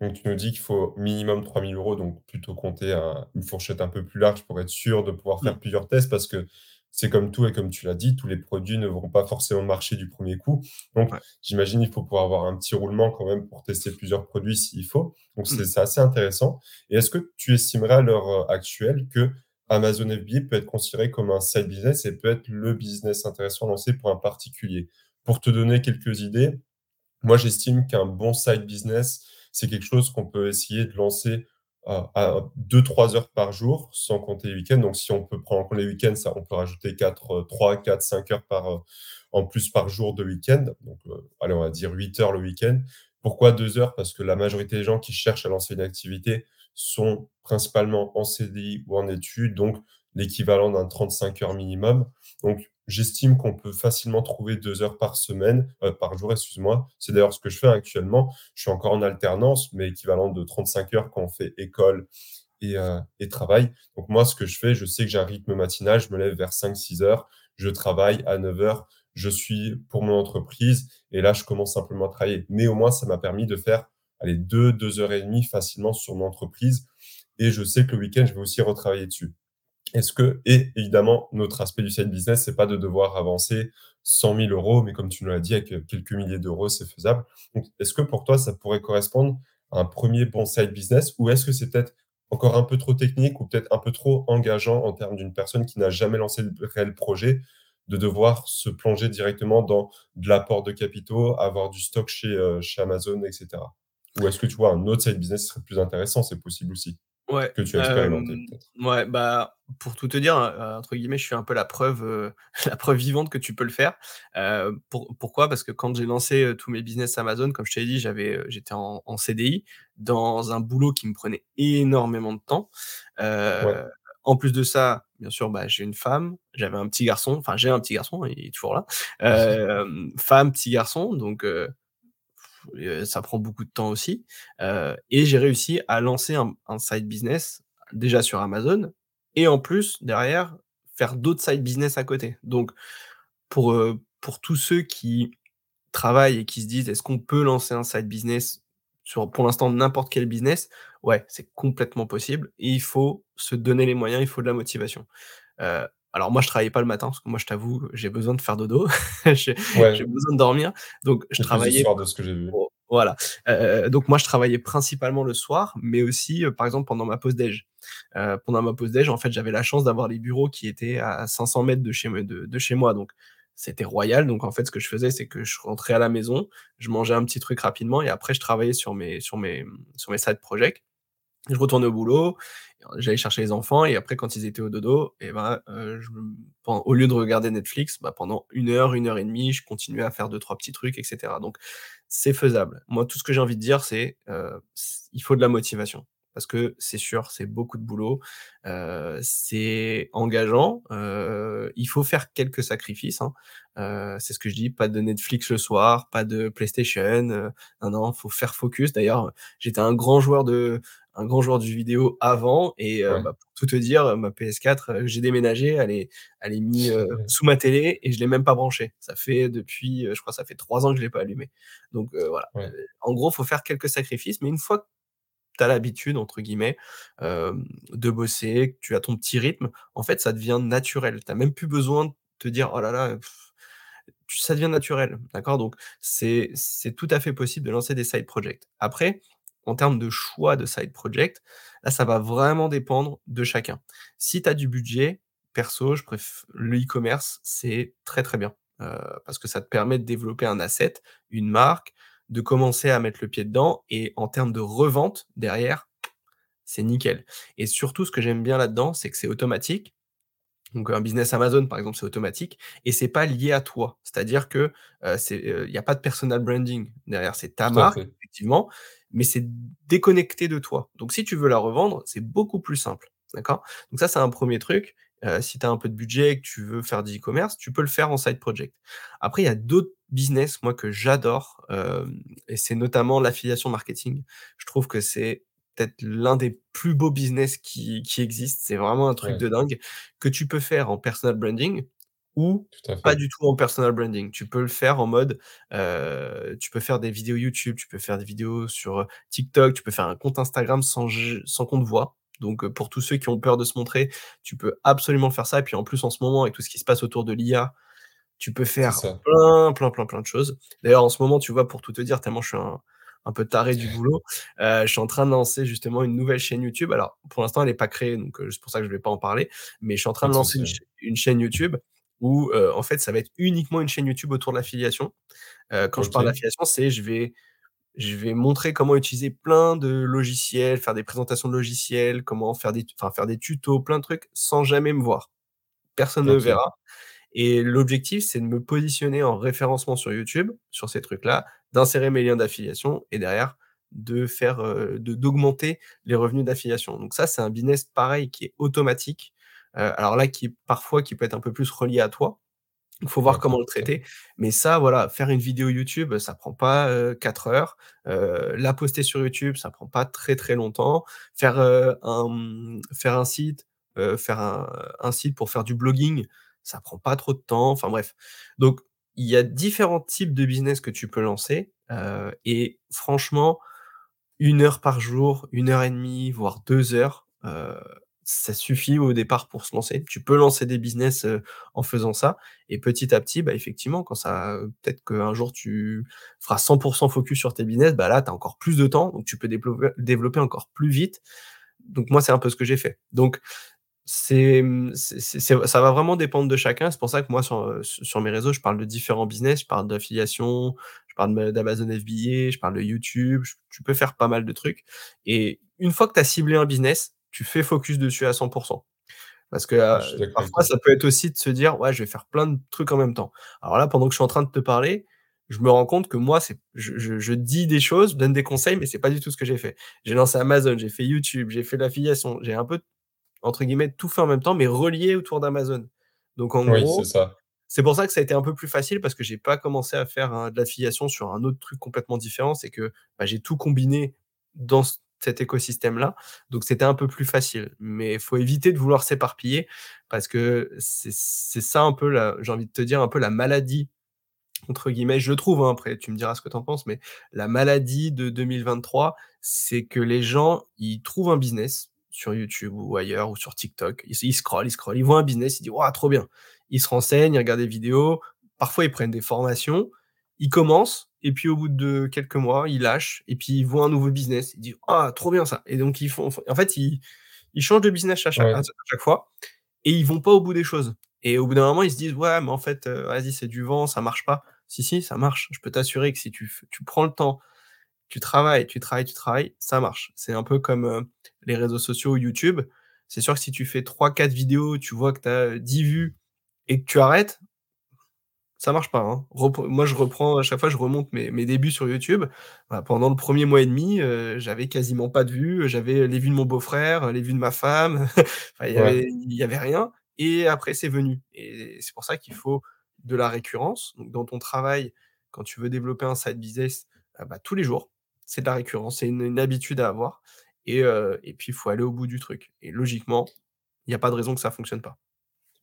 donc tu nous dis qu'il faut minimum 3 000 €, donc plutôt compter un une fourchette un peu plus large pour être sûr de pouvoir Mmh. faire plusieurs tests parce que c'est comme tout et comme tu l'as dit, tous les produits ne vont pas forcément marcher du 1er coup. Donc Ouais. j'imagine, il faut pouvoir avoir un petit roulement quand même pour tester plusieurs produits s'il faut. Donc c'est Mmh. c'est assez intéressant et est-ce que tu estimerais à l'heure, heu, actuelle qu'Amazon FBA peut être considéré comme un side business et peut être le business intéressant à lancer pour un particulier? Pour te donner quelques idées, moi j'estime qu'un bon side business, c'est quelque chose qu'on peut essayer de lancer à à 2-3 heures par jour, sans compter les week-ends. Donc si on peut prendre en compte les week-ends, ça on peut rajouter 4, heu, 3-4-5 heures par, heu, en plus par jour de week-end. Donc heu, allez, on va dire 8 heures le week-end. Pourquoi 2 heures? Parce que la majorité des gens qui cherchent à lancer une activité sont principalement en CDI ou en études, donc l'équivalent d'un 35 heures minimum. Donc j'estime qu'on peut facilement trouver 2 heures par semaine, heu, par jour, excuse-moi. C'est d'ailleurs ce que je fais actuellement. Je suis encore en alternance, mais équivalent de 35 heures quand on fait école et heu et travail. Donc moi, ce que je fais, je sais que j'ai un rythme matinal, je me lève vers 5-6 heures, je travaille à 9 heures, je suis pour mon entreprise et là, je commence simplement à travailler. Mais au moins, ça m'a permis de faire, allez, 2-2 heures et demie facilement sur mon entreprise et je sais que le week-end, je vais aussi retravailler dessus. Est-ce que et évidemment, l'autre aspect du side business, c'est pas de devoir avancer 100 000 €, mais comme tu nous l'as dit, avec, quelques milliers d'euros, c'est faisable. Donc est-ce que pour toi, ça pourrait correspondre à un 1er bon side business ou est-ce que c'est peut-être encore un peu trop technique ou peut-être un peu trop engageant en termes d'une personne qui n'a jamais lancé de réel projet, de devoir se plonger directement dans de l'apport de capitaux, avoir du stock chez, heu, chez Amazon et cetera? Ou est-ce que tu vois un autre side business serait plus intéressant? C'est possible aussi, Ouais, que tu as expérimenté hem, peut-être? mouais, bah, pour tout te dire, heu, entre guillemets, «je suis un peu la preuve, heu, la preuve vivante que tu peux le faire». Pour pourquoi? Parce que quand j'ai lancé, tous mes business Amazon, comme je t'ai dit, j'avais, j'étais en en CDI dans un boulot qui me prenait énormément de temps. Ouais. En plus de ça, bien sûr, bah, j'ai une femme, j'avais un petit garçon, enfin j'ai un petit garçon, il est toujours là. Femme, petit garçon donc ça prend beaucoup de temps aussi, et j'ai réussi à lancer un un side business, déjà sur Amazon et en plus derrière, faire d'autres side business à côté. Donc pour, pour tous ceux qui travaillent et qui se disent: «Est-ce qu'on peut lancer un side business sur, pour l'instant, n'importe quel business?» ouais, c'est complètement possible et il faut se donner les moyens, il faut de la motivation. Alors moi, je travaillais pas le matin parce que moi, je t'avoue, j'ai besoin de faire dodo, j'ai Ouais. besoin de dormir donc je travaillais soir de ce que j'ai vu. vo voilà, heu, donc moi, je travaillais principalement le soir, mais aussi, heu, par exemple, pendant ma pause déj. Heu, pendant ma pause déj, en fait, j'avais la chance d'avoir les bureaux qui étaient à 500 mètres de chez me de de chez moi donc c'était royal. Donc en fait, ce que je faisais, c'est que je rentrais à la maison, je mangeais un petit truc rapidement et après je travaillais sur mes sur mes, sur mes side projects. Je retournais au boulot, j'allais chercher les enfants et après quand ils étaient au dodo et ben, je m pen au lieu de regarder Netflix, bah, pendant 1 heure, 1 heure et demie, je continuais à faire 2-3 petits trucs et cetera donc c'est faisable. Moi, tout ce que j'ai envie de dire, c'est, heu, c il faut de la motivation. parce que c'est sûr, c'est beaucoup de boulot, heu, c'est engageant, heu, il faut faire quelques sacrifices, hein. C'est ce que je dis, pas de Netflix le soir, pas de PlayStation, non, non, faut faire focus. D'ailleurs, j'étais un grand joueur de un grand joueur jeux vidéo avant et Ouais. bah, pour tout te dire, ma PS4, heu, j'ai déménagé, elle est elle est mis, heu, sous ma télé et je l'ai même pas branchée. Ça fait depuis, je crois ça fait 3 ans que je l'ai pas allumée. Donc voilà, Ouais. en gros, faut faire quelques sacrifices, mais une fois que tu as «l'habitude» entre guillemets, de bosser, que tu as ton petit rythme, en fait, ça devient naturel. Tu as même plus besoin de te dire: «Oh là là, heu» ça devient naturel, d'accord? Donc c'est c'est tout à fait possible de lancer des side projects. Après, en termes de choix de side project, là, ça va vraiment dépendre de chacun. Si tu as du budget, perso, je le e-commerce, c'est très, très bien, heu, parce que ça te permet de développer un asset, une marque, de commencer à mettre le pied dedans et en termes de revente derrière, c'est nickel et surtout ce que j'aime bien là-dedans, c'est que c'est automatique. Donc un business Amazon, par exemple, c'est automatique et c'est pas lié à toi. C'est-à-dire que, c'est, heu, il y a pas de personal branding derrière. C'est ta Tout marque, effectivement, mais c'est déconnecté de toi. Donc si tu veux la revendre, c'est beaucoup plus simple, d'accord? Donc ça, c'est un premier truc. Heu, si tu as un peu de budget et que tu veux faire du e-commerce, tu peux le faire en side project. Après, il y a d'autres business, moi, que j'adore, et c'est notamment l'affiliation marketing. Je trouve que c'est peut-être l'un des plus beaux business qui qui existent. C'est vraiment un truc Ouais, de dingue que tu peux faire en personal branding ou pas du tout en personal branding. Tu peux le faire en mode, heu, tu peux faire des vidéos YouTube, tu peux faire des vidéos sur, heu, TikTok, tu peux faire un compte Instagram sans sans qu'on te voit. Donc, heu, pour tous ceux qui ont peur de se montrer, tu peux absolument faire ça et puis en plus en ce moment avec tout ce qui se passe autour de l'IA, tu peux faire plein, plein, plein, plein de choses. D'ailleurs, en ce moment, tu vois, pour tout te dire, tellement je suis un un peu taré du boulot, heu, je suis en train de lancer justement une nouvelle chaîne YouTube. Alors, pour l'instant, elle est pas créée, donc heu, c'est pour ça que je vais pas en parler, mais je suis en train de lancer une chaîne YouTube où, heu, en fait, ça va être uniquement une chaîne YouTube autour de l'affiliation. Quand je parle d'affiliation, c'est je vais je vais montrer comment utiliser plein de logiciels, faire des présentations de logiciels, comment faire des enfin, faire des tutos, plein de trucs sans jamais me voir. Personne ne OK, verra. Et l'objectif, c'est de me positionner en référencement sur YouTube, sur ces trucs-là, d'insérer mes liens d'affiliation et derrière de faire, de d'augmenter les revenus d'affiliation. Donc ça, c'est un business pareil qui est automatique, heu, alors là qui parfois qui peut être un peu plus relié à toi. Il faut voir comment le traiter. Mais ça, voilà, faire une vidéo YouTube, ça prend pas, heu, 4 heures. Heu, la poster sur YouTube, ça prend pas très, très longtemps. Faire, un, faire un site, faire un un site pour faire du blogging, ça prend pas trop de temps. Enfin bref. Donc il y a différents types de business que tu peux lancer, heu et franchement, une heure par jour, une heure et demie, voire 2 heures, heu, ça suffit au départ pour se lancer. Tu peux lancer des business, heu, en faisant ça et petit à petit, bah, effectivement, quand ça peut-être qu'un jour tu feras 100% focus sur tes business, bah, là, tu as encore plus de temps, donc tu peux déploper développer encore plus vite. Donc moi, c'est un peu ce que j'ai fait. Donc c'est, mmh, c'est ça va vraiment dépendre de chacun. C'est pour ça que moi sur, su sur mes réseaux, je parle de différents business. Je parle d'affiliation, je parle d'Amazon FBA, je parle de YouTube, tu peux faire pas mal de trucs et une fois que tu as ciblé un business, tu fais focus dessus à 100% parce que, d'accord avec parfois ça peut être aussi de se dire: «Ouais, je vais faire plein de trucs en même temps». Alors là, pendant que je suis en train de te parler, je me rends compte que moi, c'est je je je dis des choses, je donne des conseils, mais c'est pas du tout ce que j'ai fait. J'ai lancé Amazon, j'ai fait YouTube, j'ai fait l'affiliation, j'ai un peu entre guillemets, «tout fait en même temps», mais relié autour d'Amazon. Donc en Oui, gros, c'est pour ça que ça a été un peu plus facile parce que j'ai pas commencé à faire, hein, de l'affiliation sur un autre truc complètement différent. C'est que, bah, j'ai tout combiné dans cet écosystème-là, donc c'était un peu plus facile. Mais il faut éviter de vouloir s'éparpiller parce que c'est ça un peu la j'ai envie de te dire un peu «la maladie» entre guillemets, je le trouve, hein, après tu me diras ce que tu en penses, mais la maladie de 2023, c'est que les gens, ils trouvent un business sur YouTube ou ailleurs ou sur TikTok. Ils ils scrollent, ils scrollent, ils voient un business, ils disent: «Waouh, trop bien!» Ils se renseignent, ils regardent des vidéos, parfois ils prennent des formations, ils commencent et puis au bout de quelques mois, ils lâchent et puis ils voient un nouveau business. Ils disent: «Ah, trop bien ça!» et donc ils font en fait, ils ils changent de business à chaque à Ouais, chaque fois et ils vont pas au bout des choses et au bout d'un moment, ils se disent: «Ouais, mais en fait, heu, vas-y, c'est du vent, ça marche pas». Si, si, ça marche. Je peux t'assurer que si tu tu prends le temps, tu travailles, tu travailles, tu travailles, ça marche. C'est un peu comme, heu, les réseaux sociaux ou YouTube. C'est sûr que si tu fais trois, quatre vidéos, tu vois que tu as, 10 vues et que tu arrêtes, Ça marche pas, hein. Moi, je reprends à chaque fois, je remonte mes mes débuts sur YouTube. Bah, pendant le 1er mois et demi, heu, j'avais quasiment pas de vues, j'avais les vues de mon beau-frère, les vues de ma femme, il y Ouais. avait il y avait rien et après c'est venu et c'est pour ça qu'il faut de la récurrence. Donc dans ton travail, quand tu veux développer un side business, ah bah, tous les jours, c'est de la récurrence, c'est une une habitude à avoir et et puis il faut aller au bout du truc et logiquement, il y a pas de raison que ça fonctionne pas.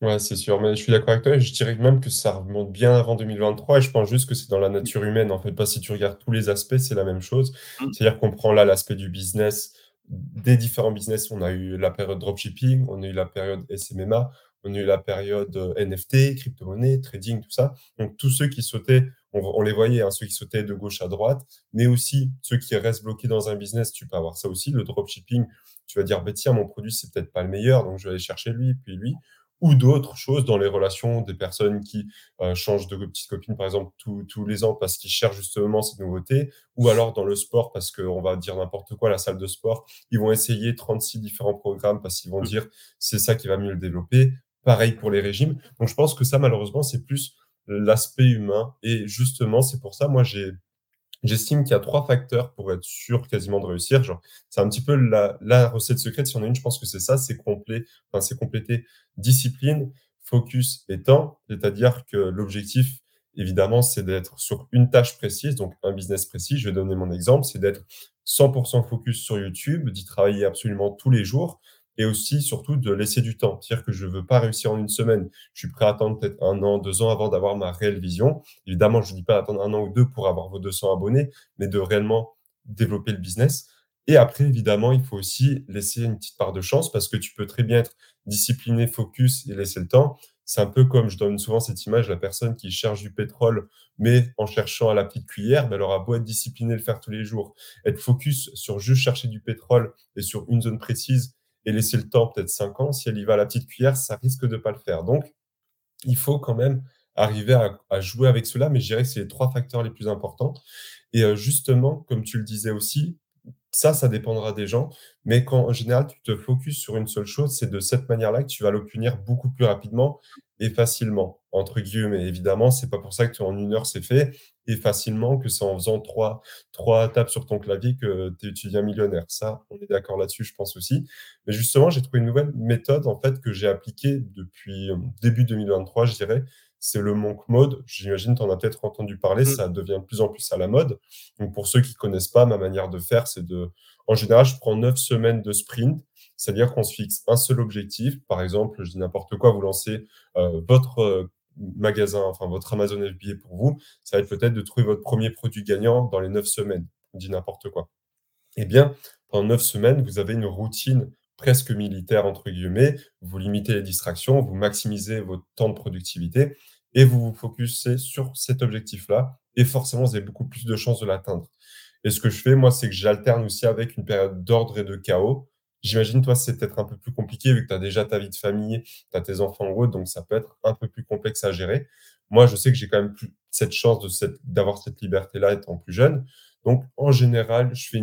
Ouais, c'est sûr, mais je suis d'accord avec toi et je dirais même que ça remonte bien avant 2023 et je pense juste que c'est dans la Mmh. nature humaine, en fait, que si tu regardes tous les aspects, c'est la même chose. Mmh. C'est-à-dire qu'on prend là l'aspect du business, des différents business, on a eu la période dropshipping, on a eu la période SMMA, on a eu la période, heu, NFT, crypto-monnaie, trading, tout ça. Donc tous ceux qui sautaient, on on les voyait, hein, ceux qui sautaient de gauche à droite, mais aussi ceux qui restent bloqués dans un business, tu peux avoir ça aussi, le dropshipping. Tu vas dire: «Beh, tiens, mon produit, c'est peut-être pas le meilleur, donc je vais aller chercher lui, puis lui». Ou d'autres choses dans les relations, des personnes qui, heu, changent de petite copine, par exemple, tous tous les ans parce qu'ils cherchent justement cette nouveauté. Ou alors dans le sport parce qu'on va dire n'importe quoi, la salle de sport, ils vont essayer 36 différents programmes parce qu'ils vont Mmh. dire: «C'est ça qui va mieux le développer». Pareil pour les régimes. Donc je pense que ça, malheureusement, c'est plus l'aspect humain et justement, c'est pour ça, moi, j'ai J'estime qu'il y a 3 facteurs pour être sûr quasiment de réussir. Genre, c'est un petit peu la la recette secrète, si on a une, je pense que c'est ça, c'est complet enfin, c'est compléter discipline, focus et temps. C'est-à-dire que l'objectif, évidemment, c'est d'être sur une tâche précise, donc un business précis. Je vais donner mon exemple, c'est d'être 100% focus sur YouTube, d'y travailler absolument tous les jours et aussi, surtout, de laisser du temps. C'est-à-dire que je ne veux pas réussir en une semaine. Je suis prêt à attendre peut-être 1 an, 2 ans avant d'avoir ma réelle vision Évidemment, je ne dis pas d'attendre un an ou 2 pour avoir vos 200 abonnés, mais de réellement développer le business. Et après, évidemment, il faut aussi laisser une petite part de chance parce que tu peux très bien être discipliné, focus et laisser le temps. C'est un peu comme je donne souvent cette image, la personne qui cherche du pétrole, mais en cherchant à la petite cuillère, ben, elle aura beau être disciplinée, le faire tous les jours, être focus sur juste chercher du pétrole et sur une zone précise et laisser le temps, peut-être 5 ans, si elle y va à la petite cuillère, ça risque de ne pas le faire. Donc, il faut quand même arriver à jouer avec cela, mais je dirais que c'est les 3 facteurs les plus importants et heu, justement, comme tu le disais aussi, ça, ça dépendra des gens, mais quand en général tu te focuses sur une seule chose, c'est de cette manière-là que tu vas l'obtenir beaucoup plus rapidement et «facilement» entre guillemets. Évidemment, c'est pas pour ça que en une heure c'est fait et facilement, que c'est en faisant trois trois tapes sur ton clavier que tu tu deviens millionnaire. Ça, on est d'accord là-dessus, je pense aussi. Mais justement, j'ai trouvé une nouvelle méthode en fait que j'ai appliquée depuis, hem, début 2023, je dirais. C'est le monk mode. J'imagine tu en as peut-être entendu parler, Mmh. ça devient de plus en plus à la mode. Donc pour ceux qui connaissent pas, ma manière de faire, c'est de en général, je prends 9 semaines de sprint, c'est-à-dire qu'on se fixe un seul objectif. Par exemple, je dis n'importe quoi, vous lancez, heu, votre, heu, magasin, enfin votre Amazon FBA pour vous, ça va être peut-être de trouver votre premier produit gagnant dans les 9 semaines. Je dis n'importe quoi. Eh bien, pendant 9 semaines, vous avez une routine presque «militaire» entre guillemets. Vous limitez les distractions, vous maximisez votre temps de productivité et vous vous focussez sur cet objectif-là et forcément, vous avez beaucoup plus de chances de l'atteindre. Et ce que je fais, moi, c'est que j'alterne aussi avec une période d'ordre et de chaos. J'imagine, toi, c'est peut-être un peu plus compliqué vu que tu as déjà ta vie de famille, tu as tes enfants ou autre, donc ça peut être un peu plus complexe à gérer. Moi, je sais que j'ai quand même plus cette chance d'avoir cette liberté-là étant plus jeune. Donc, en général, je fais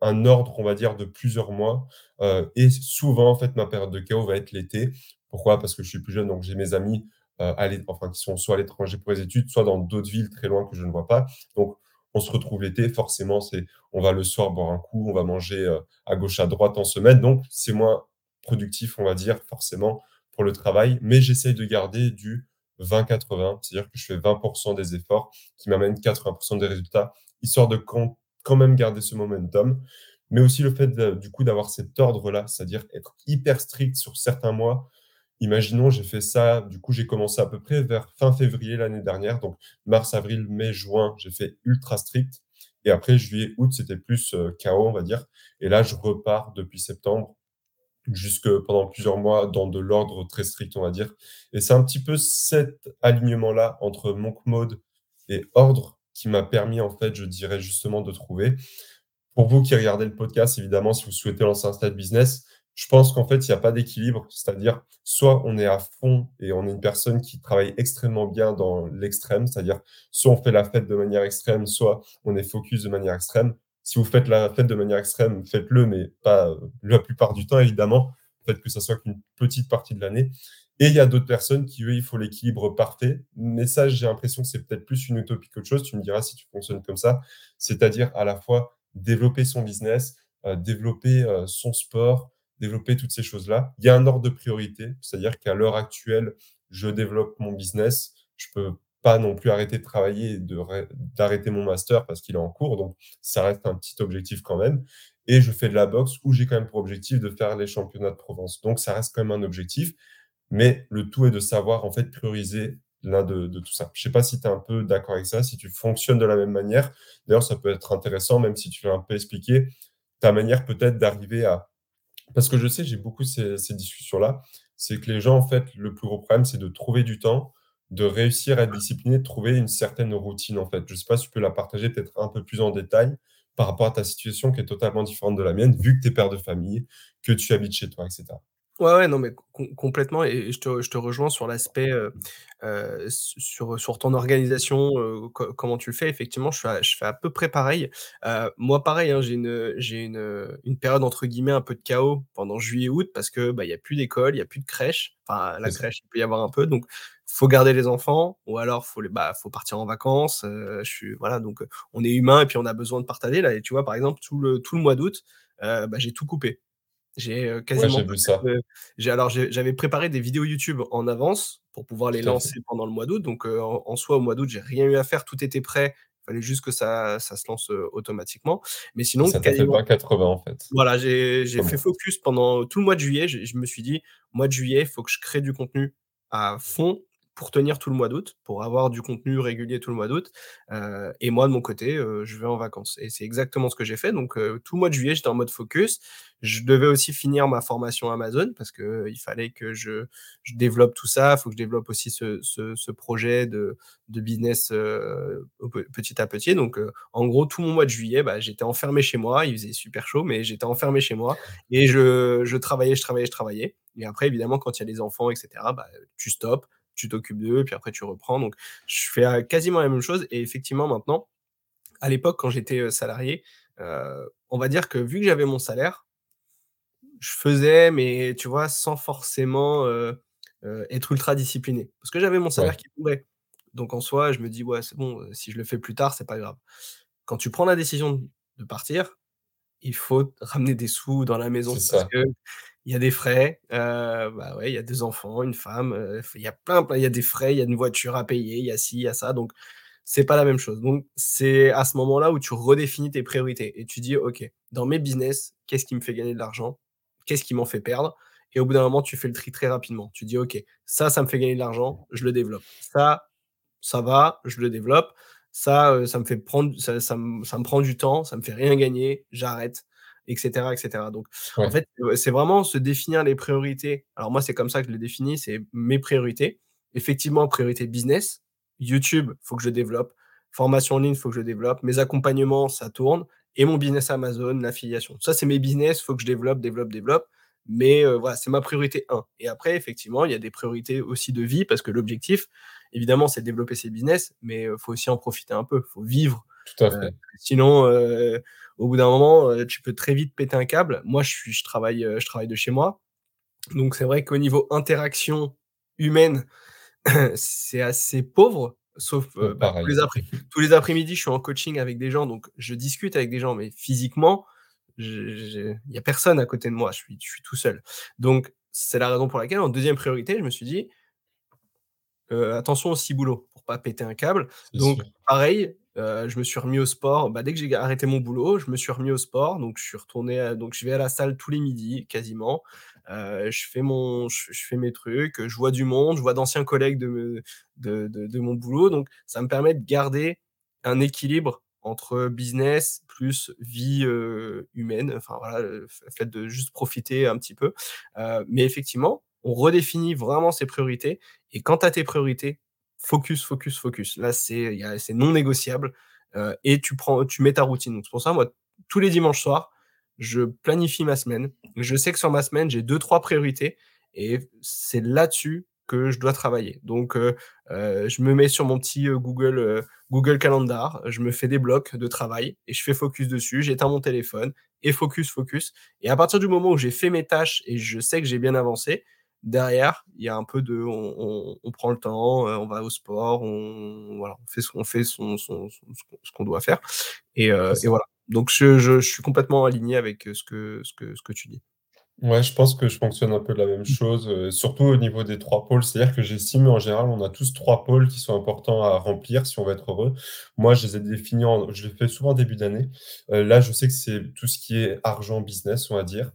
un ordre, on va dire, de plusieurs mois, heu et souvent, en fait, ma période de chaos va être l'été. Pourquoi? Parce que je suis plus jeune, donc j'ai mes amis, l'é enfin, qui sont soit à l'étranger pour les études, soit dans d'autres villes très loin que je ne vois pas. Donc on se retrouve l'été, forcément, c'est on va le soir boire un coup, on va manger, heu, à gauche, à droite en semaine, donc c'est moins productif, on va dire, forcément, pour le travail. Mais j'essaye de garder du 20-80, c'est-à-dire que je fais 20 des efforts qui m'amènent 80 des résultats, histoire de quand quand même garder ce momentum. Mais aussi le fait du coup, d'avoir cet ordre-là, c'est-à-dire être hyper strict sur certains mois. Imaginons, j'ai fait ça, du coup, j'ai commencé à peu près vers fin février l'année dernière, donc mars, avril, mai, juin, j'ai fait ultra strict. Et après juillet, août, c'était plus, heu, chaos, on va dire. Et là, je repars depuis septembre jusque pendant plusieurs mois dans de l'ordre très strict, on va dire. Et c'est un petit peu cet alignement-là entre monk mode et ordre qui m'a permis, en fait, je dirais justement de trouver. Pour vous qui regardez le podcast, évidemment, si vous souhaitez lancer un side business, je pense qu'en fait, il y a pas d'équilibre. C'est-à-dire, soit on est à fond et on est une personne qui travaille extrêmement bien dans l'extrême, c'est-à-dire soit on fait la fête de manière extrême, soit on est focus de manière extrême. Si vous faites la fête de manière extrême, faites-le, mais pas, heu, la plupart du temps, évidemment. Faites que ça soit qu'une petite partie de l'année Et il y a d'autres personnes qui, eux, il faut l'équilibre parfait. Mais ça, j'ai l'impression que c'est peut-être plus une utopie qu'autre chose. Tu me diras si tu fonctionnes comme ça. C'est-à-dire à la fois développer son business, euh, développer euh, son sport, développer toutes ces choses-là. Il y a un ordre de priorité. C'est-à-dire qu'à l'heure actuelle, je développe mon business. Je peux pas non plus arrêter de travailler et d'arrêter mon master parce qu'il est en cours. Donc, ça reste un petit objectif quand même. Et je fais de la boxe où j'ai quand même pour objectif de faire les championnats de Provence. Donc, ça reste quand même un objectif. Mais le tout est de savoir en fait prioriser l'un de, tout ça. Je sais pas si tu es un peu d'accord avec ça, si tu fonctionnes de la même manière. D'ailleurs, ça peut être intéressant, même si tu veux un peu expliquer ta manière peut-être d'arriver à... Parce que je sais, j'ai beaucoup ces, discussions-là, c'est que les gens, en fait, le plus gros problème, c'est de trouver du temps de réussir à être discipliné, de trouver une certaine routine, en fait. Je ne sais pas si tu peux la partager peut-être un peu plus en détail par rapport à ta situation qui est totalement différente de la mienne, vu que tu es père de famille, que tu habites chez toi, etc. Ouais, ouais, non, mais complètement et je te je te rejoins sur l'aspect, sur sur ton organisation, comment tu le fais. Effectivement, je fais je fais à peu près pareil. Moi, pareil, hein, j'ai une, j'ai une, une période entre guillemets «un peu de chaos» pendant juillet-août parce que, bah, il y a plus d'école, il y a plus de crèche. Enfin, la crèche, il peut y avoir un peu, donc faut garder les enfants ou alors faut les bah, faut partir en vacances, je suis voilà, donc on est humain et puis on a besoin de partager là et tu vois, par exemple, tout le tout le mois d'août, bah, j'ai tout coupé. J'ai, Ouais, quasiment vu ça. j'ai alors j'avais préparé des vidéos YouTube en avance pour pouvoir les lancer pendant le mois d'août, donc en en soi, au mois d'août, j'ai rien eu à faire, tout était prêt. Il fallait juste que ça ça se lance, automatiquement. Mais sinon, ça fait quasiment 20-80 en fait, voilà, j'ai fait focus pendant tout le mois de juillet. Je je me suis dit: «Mois de juillet, il faut que je crée du contenu à fond pour tenir tout le mois d'août, pour avoir du contenu régulier tout le mois d'août». Heu et moi, de mon côté, heu, je vais en vacances et c'est exactement ce que j'ai fait. Donc heu, tout le mois de juillet, j'étais en mode focus. Je devais aussi finir ma formation Amazon parce qu'il fallait que je développe tout ça. Il faut que je développe aussi ce projet de business, petit à petit. Donc en gros, tout mon mois de juillet, bah, j'étais enfermé chez moi. Il faisait super chaud, mais j'étais enfermé chez moi et je travaillais, je travaillais, je travaillais et après évidemment quand il y a des enfants et cetera, bah, tu stoppes, tu t'occupes d'eux, puis après tu reprends. Donc je fais, heu, quasiment la même chose et effectivement maintenant, à l'époque quand j'étais, heu, salarié, heu, on va dire que vu que j'avais mon salaire, je faisais, mais tu vois, sans forcément, être ultra discipliné. Parce que j'avais mon salaire Ouais, qui tombait. Donc en soi, je me dis: «Ouais, c'est bon, si je le fais plus tard, c'est pas grave». Quand tu prends la décision de partir, il faut ramener des sous dans la maison parce ça. qu'il y a des frais, bah, ouais, il y a 2 enfants, une femme, il y a plein, plein il y a des frais, il y a une voiture à payer, il y a ci, il y a ça, donc c'est pas la même chose. Donc c'est à ce moment-là où tu redéfinis tes priorités et tu dis: «OK, dans mes business, qu'est-ce qui me fait gagner de l'argent? Qu'est-ce qui m'en fait perdre?» et au bout d'un moment, tu fais le tri très rapidement. Tu dis: «OK, ça, ça me fait gagner de l'argent, je le développe. Ça, ça va, je le développe. Ça, heu, ça me fait prendre ça ça me ça me prend du temps, ça me fait rien gagner, j'arrête» et cetera et cetera. Donc en fait, heu, c'est vraiment se définir les priorités. Alors moi, c'est comme ça que je les définis, c'est mes priorités. Effectivement, priorité business, YouTube, faut que je développe, formation en ligne, faut que je développe, mes accompagnements, ça tourne et mon business Amazon, l'affiliation. Ça, c'est mes business, faut que je développe, développe, développe, mais heu, voilà, c'est ma priorité 1 et après effectivement, il y a des priorités aussi de vie parce que l'objectif, évidemment, c'est de développer ses business, mais il faut aussi en profiter un peu. Il faut vivre, tout à heu, fait. sinon, heu, au bout d'un moment, heu, tu peux très vite péter un câble. Moi, je suis je travaille, je travaille de chez moi, donc c'est vrai qu'au niveau interaction humaine, c'est assez pauvre, sauf, heu, bah, tous les après tous les après-midi, je suis en coaching avec des gens, donc je discute avec des gens, mais physiquement, il y a personne à côté de moi, je suis je suis tout seul. Donc c'est la raison pour laquelle en deuxième priorité, je me suis dit: Heu, attention au ciboulot pour pas péter un câble. Donc sûr. pareil, heu, je me suis remis au sport. Bah, dès que j'ai arrêté mon boulot, je me suis remis au sport. Donc je suis retourné à donc je vais à la salle tous les midis quasiment. Heu, je fais mon je je fais mes trucs, je vois du monde, je vois d'anciens collègues de me de de de mon boulot. Donc ça me permet de garder un équilibre entre business plus vie, heu, humaine. Enfin voilà, le fait de juste profiter un petit peu. Heu, mais effectivement, on redéfinit vraiment ses priorités et quand tu as tes priorités, focus, focus, focus. Là, c'est non négociable, heu et tu prends tu mets ta routine. Donc c'est pour ça, moi, tous les dimanches soirs, je planifie ma semaine. Je sais que sur ma semaine, j'ai deux trois priorités et c'est là-dessus que je dois travailler. Donc heu heu, je me mets sur mon petit, heu, Google, heu, Google Calendar, je me fais des blocs de travail et je fais focus dessus. J'éteins mon téléphone et focus, focus et à partir du moment où j'ai fait mes tâches et je sais que j'ai bien avancé, derrière, il y a un peu de on on on prend le temps, on va au sport, on voilà, on fait ce qu'on fait son son son ce qu'on doit faire et et voilà. Donc je je je suis complètement aligné avec, ce que ce que ce que tu dis. Ouais, je pense que je fonctionne un peu de la même chose, heu, surtout au niveau des 3 pôles. C'est-à-dire que j'estime en général, on a tous 3 pôles qui sont importants à remplir si on veut être heureux. Moi, je les ai définis en je les fais souvent en début d'année. Heu, là, je sais que c'est tout ce qui est argent, business, on va dire.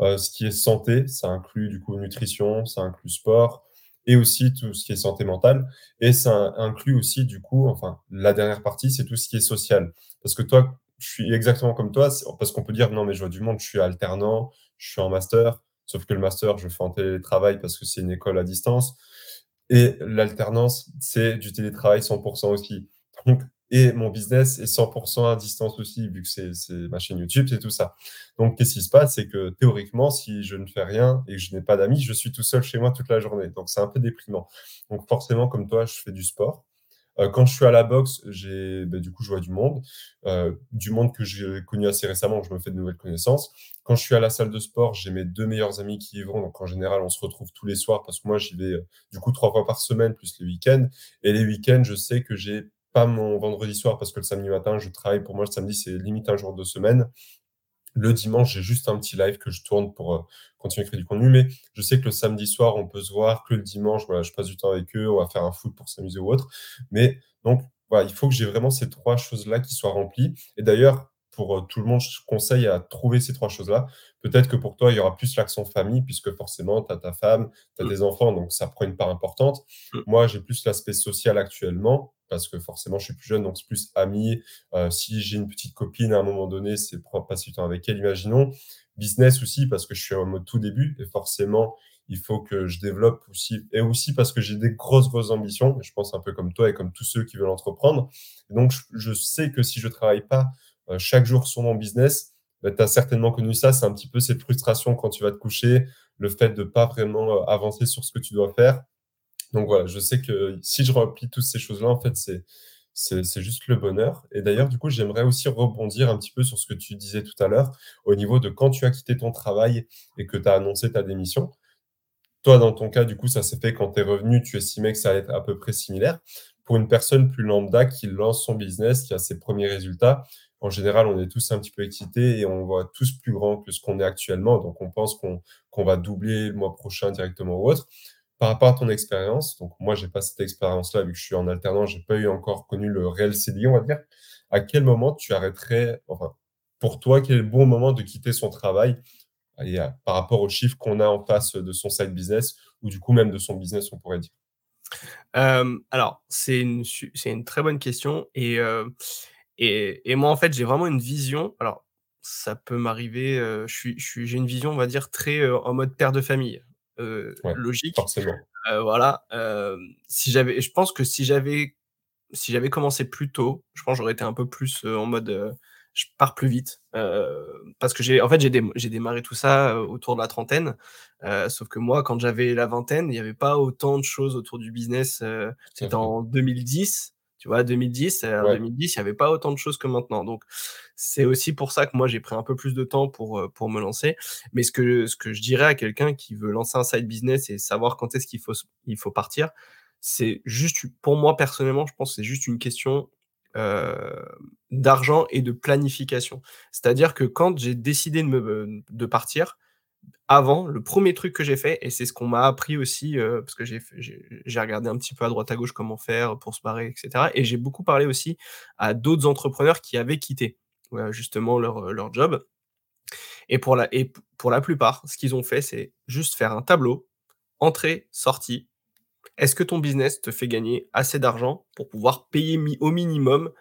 Heu, ce qui est santé, ça inclut du coup nutrition, ça inclut sport et aussi tout ce qui est santé mentale et ça inclut aussi du coup, enfin la dernière partie, c'est tout ce qui est social. Parce que toi, je suis exactement comme toi, c'est parce qu'on peut dire: «Non mais je vois du monde, je suis alternant, je suis en master», sauf que le master, je fais en télétravail parce que c'est une école à distance et l'alternance, c'est du télétravail 100 aussi. Donc et mon business est 100% à distance aussi, vu que c'est ma chaîne YouTube, c'est tout ça. Donc qu'est-ce qui se passe? C'est que théoriquement, si je ne fais rien et que je n'ai pas d'amis, je suis tout seul chez moi toute la journée. Donc c'est un peu déprimant. Donc forcément, comme toi, je fais du sport. Heu, quand je suis à la boxe, j'ai bah, du coup, je vois du monde, heu, du monde que j'ai connu assez récemment, je me fais de nouvelles connaissances. Quand je suis à la salle de sport, j'ai mes 2 meilleurs amis qui y vont, donc en général, on se retrouve tous les soirs parce que moi, j'y vais, heu, du coup 3 fois par semaine plus les week-ends et les week-ends, je sais que j'ai pas mon vendredi soir parce que le samedi matin, je travaille. Pour moi, le samedi, c'est limite un jour de semaine. Le dimanche, j'ai juste un petit live que je tourne pour, heu, continuer à créer du contenu, mais je sais que le samedi soir, on peut se voir, que le dimanche, voilà, je passe du temps avec eux, on va faire un foot pour s'amuser ou autre. Mais donc voilà, il faut que j'ai vraiment ces 3 choses-là qui soient remplies et d'ailleurs, pour, heu, tout le monde, je conseille à trouver ces 3 choses-là. Peut-être que pour toi, il y aura plus l'accent famille puisque forcément, tu as ta femme, tu as Mmh, des enfants, donc ça prend une part importante. mmh, Moi, j'ai plus l'aspect social actuellement parce que forcément, je suis plus jeune, donc c'est plus amis, Heu, si j'ai une petite copine à un moment donné, c'est passer du temps avec elle, imaginons. Business aussi parce que je suis mode tout début et forcément, il faut que je développe aussi et aussi parce que j'ai des grosses, grosses ambitions. Je pense un peu comme toi et comme tous ceux qui veulent entreprendre. Donc je sais que si je travaille pas, heu, chaque jour sur mon business, bah, tu as certainement connu ça, c'est un petit peu cette frustration quand tu vas te coucher, le fait de pas vraiment, heu, avancer sur ce que tu dois faire. Donc voilà, je sais que si je remplis toutes ces choses-là, en fait, c'est juste le bonheur. Et d'ailleurs, du coup, j'aimerais aussi rebondir un petit peu sur ce que tu disais tout à l'heure, au niveau de quand tu as quitté ton travail et que tu as annoncé ta démission. Toi, dans ton cas, du coup, ça s'est fait quand tu es revenu, tu estimais que ça allait être à peu près similaire. Pour une personne plus lambda qui lance son business, qui a ses premiers résultats, en général, on est tous un petit peu excités et on voit tous plus grand que ce qu'on est actuellement. Donc, on pense qu'on qu'on va doubler le mois prochain directement ou autre. Par rapport à ton expérience, donc moi, j'ai pas cette expérience-là, vu que je suis en alternance, j'ai pas eu encore connu le réel CDI, on va dire. À quel moment tu arrêterais, enfin, pour toi, quel est le bon moment de quitter son travail heu, par rapport aux chiffres qu'on a en face de son side business ou du coup même de son business, on pourrait dire? Alors, c'est une une très bonne question et heu et et moi, en fait, j'ai vraiment une vision alors, ça peut m'arriver, suis j'ai une vision, on va dire, très, en mode père de famille, Ouais, logique, forcément. heu, voilà, hem, si j'avais je pense que si j'avais si j'avais commencé plus tôt, je pense j'aurais été un peu plus, heu, en mode, heu, je pars plus vite, heu, parce que j'ai en fait, j'ai j'ai démarré tout ça, autour de la trentaine, sauf que moi, quand j'avais la vingtaine, il y avait pas autant de choses autour du business, c'était en 2010, tu vois? 2010, heu, en Ouais, 2010, il y avait pas autant de choses que maintenant, donc c'est aussi pour ça que moi, j'ai pris un peu plus de temps pour, heu, pour me lancer, mais ce que ce que je dirais à quelqu'un qui veut lancer un side business et savoir quand est-ce qu'il faut il faut partir, c'est juste pour moi personnellement, je pense que c'est juste une question, heu, d'argent et de planification. C'est-à-dire que quand j'ai décidé de me de partir, avant, le premier truc que j'ai fait et c'est ce qu'on m'a appris aussi, heu, parce que j'ai regardé un petit peu à droite à gauche comment faire pour se barrer et cetera et j'ai beaucoup parlé aussi à d'autres entrepreneurs qui avaient quitté, justement leur, leur job et pour la et pour la plupart, ce qu'ils ont fait, c'est juste faire un tableau, entrée, sortie, est-ce que ton business te fait gagner assez d'argent pour pouvoir payer au minimum,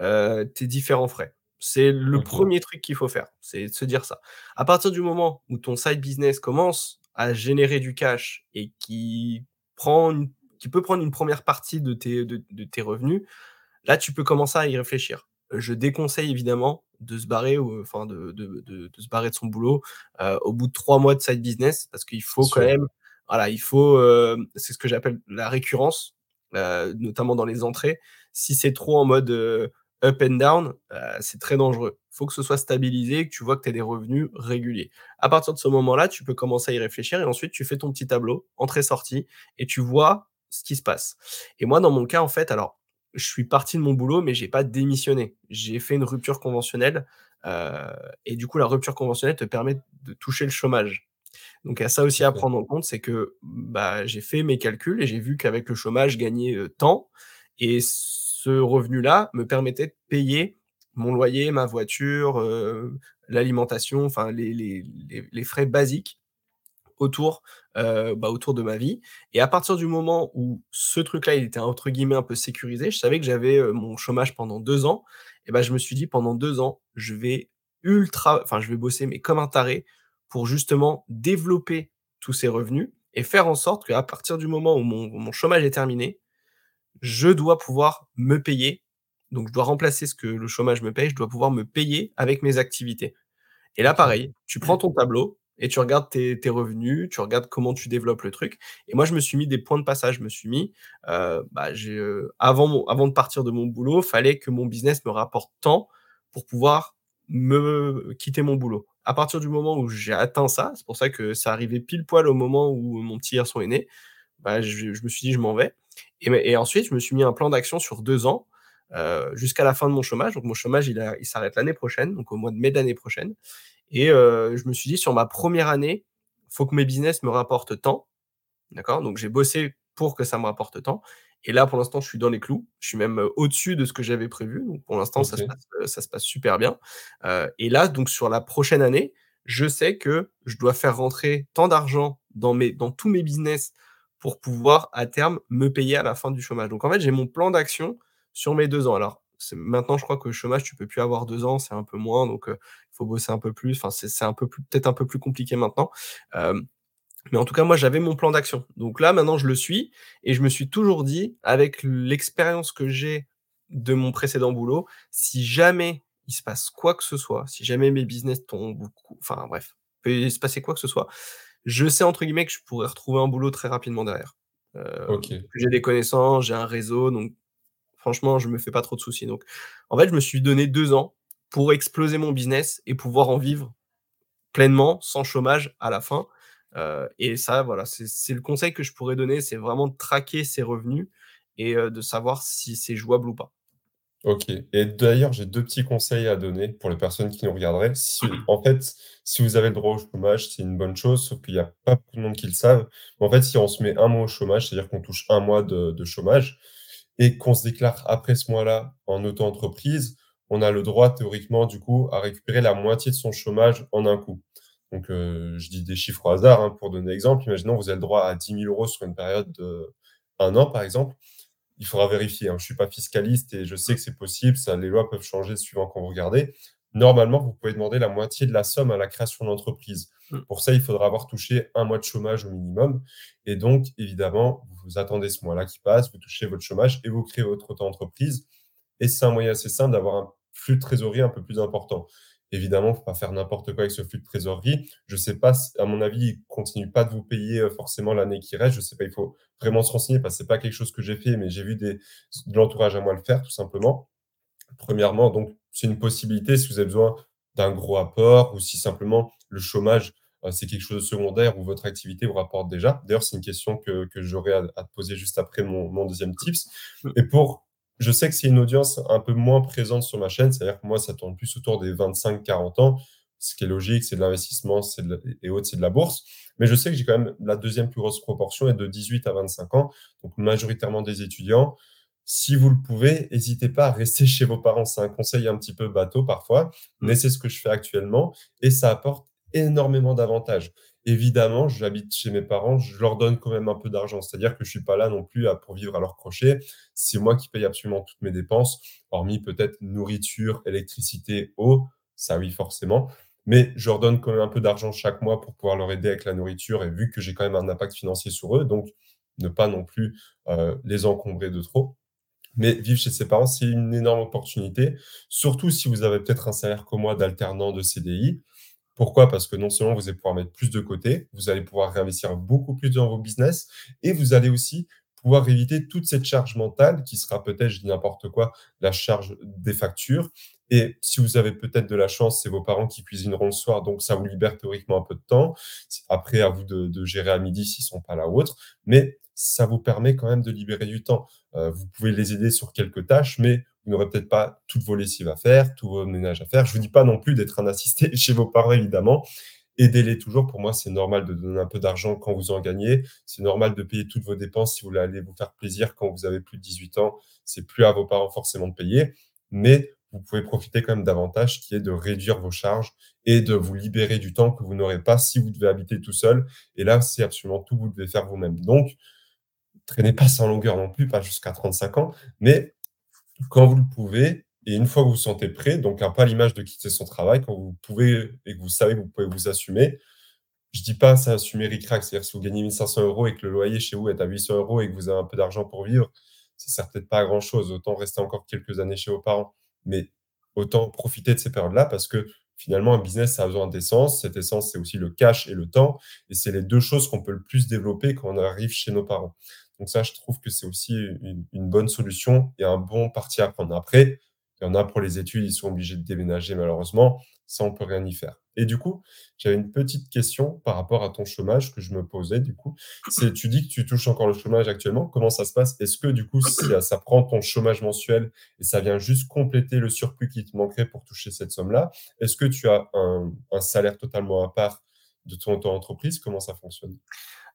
heu, tes différents frais? C'est le OK. premier truc qu'il faut faire, c'est de se dire ça. À partir du moment où ton side business commence à générer du cash et qui prend une qui peut prendre une première partie de tes de de tes revenus, là, tu peux commencer à y réfléchir. Je déconseille évidemment de se barrer ou enfin de de de de se barrer de son boulot, heu, au bout de 3 mois de side business parce qu'il faut quand même voilà, il faut, hem, c'est ce que j'appelle la récurrence, heu, notamment dans les entrées. Si c'est trop en mode, up and down, heu, c'est très dangereux. Il Faut que ce soit stabilisé, que tu vois que tu as des revenus réguliers. À partir de ce moment-là, tu peux commencer à y réfléchir et ensuite tu fais ton petit tableau, entrée-sortie et tu vois ce qui se passe. Et moi, dans mon cas, en fait, alors, je suis parti de mon boulot, mais j'ai pas démissionné. J'ai fait une rupture conventionnelle, heu et du coup, la rupture conventionnelle te permet de toucher le chômage. Donc il y a ça aussi à prendre en compte, c'est que, bah, j'ai fait mes calculs et j'ai vu qu'avec le chômage, je gagnais, tant et ce revenu-là me permettait de payer mon loyer, ma voiture, heu, l'alimentation, enfin les frais basiques autour, heu, bah, autour de ma vie. Et à partir du moment où ce truc-là, il était entre guillemets «un peu sécurisé», je savais que j'avais, heu, mon chômage pendant 2 ans et bah, je me suis dit: «Pendant 2 ans, je vais ultra enfin, je vais bosser mais comme un taré pour justement développer tous ces revenus et faire en sorte qu'à partir du moment où mon chômage est terminé, je dois pouvoir me payer». Donc je dois remplacer ce que le chômage me paye, je dois pouvoir me payer avec mes activités. Et là, pareil, tu prends ton tableau et tu regardes tes tes revenus, tu regardes comment tu développes le truc et moi, je me suis mis des points de passage. Je me suis mis, heu, bah, avant mon avant de partir de mon boulot, fallait que mon business me rapporte tant pour pouvoir me quitter mon boulot. À partir du moment où j'ai atteint ça, c'est pour ça que ça arrivait pile poil au moment où mon petit garçon est né, bah, je je me suis dit: «Je m'en vais» et ensuite, je me suis mis un plan d'action sur 2 ans, heu, jusqu'à la fin de mon chômage. Donc mon chômage, il il s'arrête l'année prochaine, donc au mois de mai de l'année prochaine et heu, je me suis dit: «Sur ma première année, faut que mes business me rapportent tant». D'accord? Donc j'ai bossé pour que ça me rapporte tant et là, pour l'instant, je suis dans les clous. Je suis même, heu, au-dessus de ce que j'avais prévu. Donc pour l'instant, ça se passe, heu, ça se passe super bien. Et là, donc sur la prochaine année, je sais que je dois faire rentrer tant d'argent dans mes dans tous mes business pour pouvoir, à terme, me payer à la fin du chômage. Donc en fait, j'ai mon plan d'action sur mes 2 ans. Alors, maintenant, je crois que le chômage, tu peux plus avoir 2 ans, c'est un peu moins, donc heu, il faut bosser un peu plus. Enfin, c'est un peu plus peut-être un peu plus compliqué maintenant. Hem mais en tout cas, moi, j'avais mon plan d'action. Donc là, maintenant, je le suis et je me suis toujours dit, avec l'expérience que j'ai de mon précédent boulot, si jamais il se passe quoi que ce soit, si jamais mes business tombent enfin bref, peut se passer quoi que ce soit, je sais entre guillemets que je pourrais retrouver un boulot très rapidement derrière. Que j'ai des connaissances, j'ai un réseau, donc franchement, je me fais pas trop de soucis. Donc en fait, je me suis donné 2 ans pour exploser mon business et pouvoir en vivre Pleinement, sans chômage à la fin, heu et ça voilà, c'est le conseil que je pourrais donner, c'est vraiment de traquer ses revenus et heu, de savoir si c'est jouable ou pas. OK et d'ailleurs, j'ai 2 petits conseils à donner pour les personnes qui nous regarderaient. En fait, si vous avez le droit au chômage, c'est une bonne chose, sauf qu'il y a pas beaucoup de monde qui le savent. En fait, si on se met un mois au chômage, c'est-à-dire qu'on touche un mois de chômage et qu'on se déclare après ce mois-là en auto-entreprise, on a le droit théoriquement, du coup, à récupérer la moitié de son chômage en un coup. Donc, heu, je dis des chiffres au hasard, hein, pour donner exemple. Imaginons, vous avez le droit à 10 000 € sur une période de un an, par exemple. Il faudra vérifier, hein. Je ne suis pas fiscaliste et je sais que c'est possible, ça les lois peuvent changer suivant quand vous regardez. Normalement, vous pouvez demander la moitié de la somme à la création de l'entreprise. Mmh, Pour ça, il faudra avoir touché un mois de chômage au minimum et donc évidemment, vous attendez ce mois-là qui passe, vous touchez votre chômage et vous créez votre auto-entreprise et c'est un moyen assez simple d'avoir un flux de trésorerie un peu plus important. Évidemment, il ne faut pas faire n'importe quoi avec ce flux de trésorerie. Je ne sais pas à mon avis, ils ne continuent pas de vous payer, heu, forcément l'année qui reste. Je ne sais pas, il faut vraiment se renseigner parce que c'est pas quelque chose que j'ai fait, mais j'ai vu des de l'entourage à moi le faire tout simplement. Premièrement, donc c'est une possibilité si vous avez besoin d'un gros apport ou si simplement le chômage, heu, c'est quelque chose de secondaire ou votre activité vous rapporte déjà. D'ailleurs, c'est une question que que j'aurais à à te poser juste après mon mon 2 tips mmh, et pour je sais que c'est une audience un peu moins présente sur ma chaîne, c'est-à-dire que moi, ça tourne plus autour des 25-40 ans, ce qui est logique, c'est de l'investissement, la et autres, c'est de la bourse. Mais je sais que j'ai quand même la deuxième plus grosse proportion est de 18 à 25 ans, donc majoritairement des étudiants. Si vous le pouvez, n'hésitez pas à rester chez vos parents. C'est un conseil un petit peu bateau parfois, mais mmh, c'est ce que je fais actuellement et ça apporte énormément d'avantages. Évidemment, j'habite chez mes parents, je leur donne quand même un peu d'argent. C'est-à-dire que je suis pas là non plus pour vivre à leur crochet. C'est moi qui paye absolument toutes mes dépenses, hormis peut-être nourriture, électricité, eau, ça oui forcément. Mais je leur donne quand même un peu d'argent chaque mois pour pouvoir leur aider avec la nourriture et vu que j'ai quand même un impact financier sur eux, donc ne pas non plus, heu, les encombrer de trop. Mais vivre chez ses parents, c'est une énorme opportunité, surtout si vous avez peut-être un salaire comme moi d'alternant, de CDI. Pourquoi? Parce que non seulement vous allez pouvoir mettre plus de côté, vous allez pouvoir réinvestir beaucoup plus dans vos business et vous allez aussi pouvoir éviter toute cette charge mentale qui sera peut-être, je dis n'importe quoi, la charge des factures et si vous avez peut-être de la chance, c'est vos parents qui cuisineront le soir, donc ça vous libère théoriquement un peu de temps. après, à vous de gérer à midi s'ils sont pas là ou autre, mais ça vous permet quand même de libérer du temps. Heu, vous pouvez les aider sur quelques tâches, mais vous n'aurez peut-être pas toutes vos lessives à faire, tous vos ménages à faire. Je vous dis pas non plus d'être un assisté chez vos parents évidemment. Aidez-les toujours. Pour moi, c'est normal de donner un peu d'argent quand vous en gagnez. C'est normal de payer toutes vos dépenses si vous voulez aller vous faire plaisir quand vous avez plus de 18 ans. C'est plus à vos parents forcément de payer, mais vous pouvez profiter quand même d'avantages qui est de réduire vos charges et de vous libérer du temps que vous n'aurez pas si vous devez habiter tout seul. Et là, c'est absolument tout, vous devez faire vous-même. Donc, traînez pas sans longueur non plus, pas jusqu'à 35 ans, mais quand vous le pouvez, et une fois que vous vous sentez prêt, donc un à l'image de quitter son travail, quand vous pouvez et que vous savez que vous pouvez vous assumer, je dis pas ça assumer ric-rac, c'est-à-dire si vous gagnez 1500 euros et que le loyer chez vous est à 800 euros et que vous avez un peu d'argent pour vivre, ça sert peut-être pas grand-chose. Autant rester encore quelques années chez vos parents. Mais autant profiter de ces périodes-là parce que finalement, un business, ça a besoin d'essence. Cette essence, c'est aussi le cash et le temps. Et c'est les deux choses qu'on peut le plus développer quand on arrive chez nos parents. Donc ça, je trouve que c'est aussi une, bonne solution et un bon parti à prendre. Après, il y en a pour les études, ils sont obligés de déménager malheureusement. Ça, on peut rien y faire. Et du coup, j'avais une petite question par rapport à ton chômage que je me posais du coup. C'est tu dis que tu touches encore le chômage actuellement. Comment ça se passe? Est-ce que du coup, si ça prend ton chômage mensuel et ça vient juste compléter le surplus qui te manquerait pour toucher cette somme-là, est-ce que tu as un, salaire totalement à part de ton auto-entreprise? Comment ça fonctionne?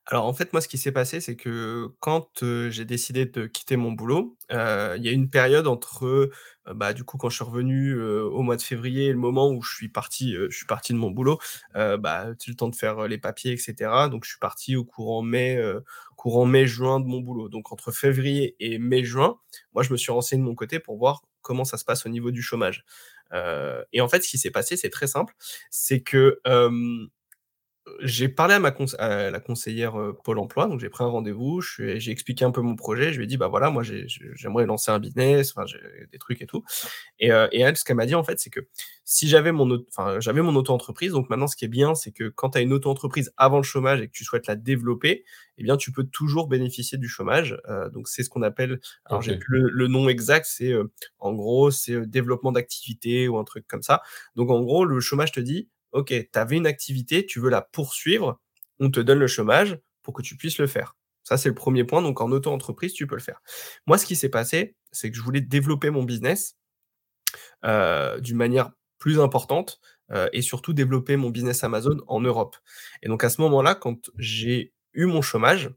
Alors, en fait, moi, ce qui s'est passé, c'est que quand, j'ai décidé de quitter mon boulot, il y a une période entre, bah, du coup, quand je suis revenu, au mois de février et le moment où je suis parti, je suis parti de mon boulot, bah, tu le temps de faire, les papiers et cetera. Donc je suis parti au courant mai, courant mai-juin de mon boulot. Donc entre février et mai-juin, moi, je me suis renseigné de mon côté pour voir comment ça se passe au niveau du chômage. Et en fait, ce qui s'est passé, c'est très simple, c'est que, j'ai parlé à ma conse à la conseillère, heu, Pôle emploi, donc j'ai pris un rendez-vous, j'ai expliqué un peu mon projet, je lui ai dit: «Bah, voilà, moi j'aimerais lancer un business, enfin des trucs et tout» et heu et elle, ce qu'elle m'a dit, en fait, c'est que si j'avais mon j'avais mon auto-entreprise, donc maintenant ce qui est bien, c'est que quand tu as une auto-entreprise avant le chômage et que tu souhaites la développer eh bien, tu peux toujours bénéficier du chômage, heu, donc c'est ce qu'on appelle alors j'ai plus le le nom exact, c'est, heu, en gros, c'est, heu, développement d'activité ou un truc comme ça, donc en gros, le chômage te dit: OK, tu avais une activité, tu veux la poursuivre, on te donne le chômage pour que tu puisses le faire. Ça, c'est le premier point, donc en auto-entreprise, tu peux le faire. Moi, ce qui s'est passé, c'est que je voulais développer mon business, heu, d'une manière plus importante, heu et surtout développer mon business Amazon en Europe et donc à ce moment-là, quand j'ai eu mon chômage,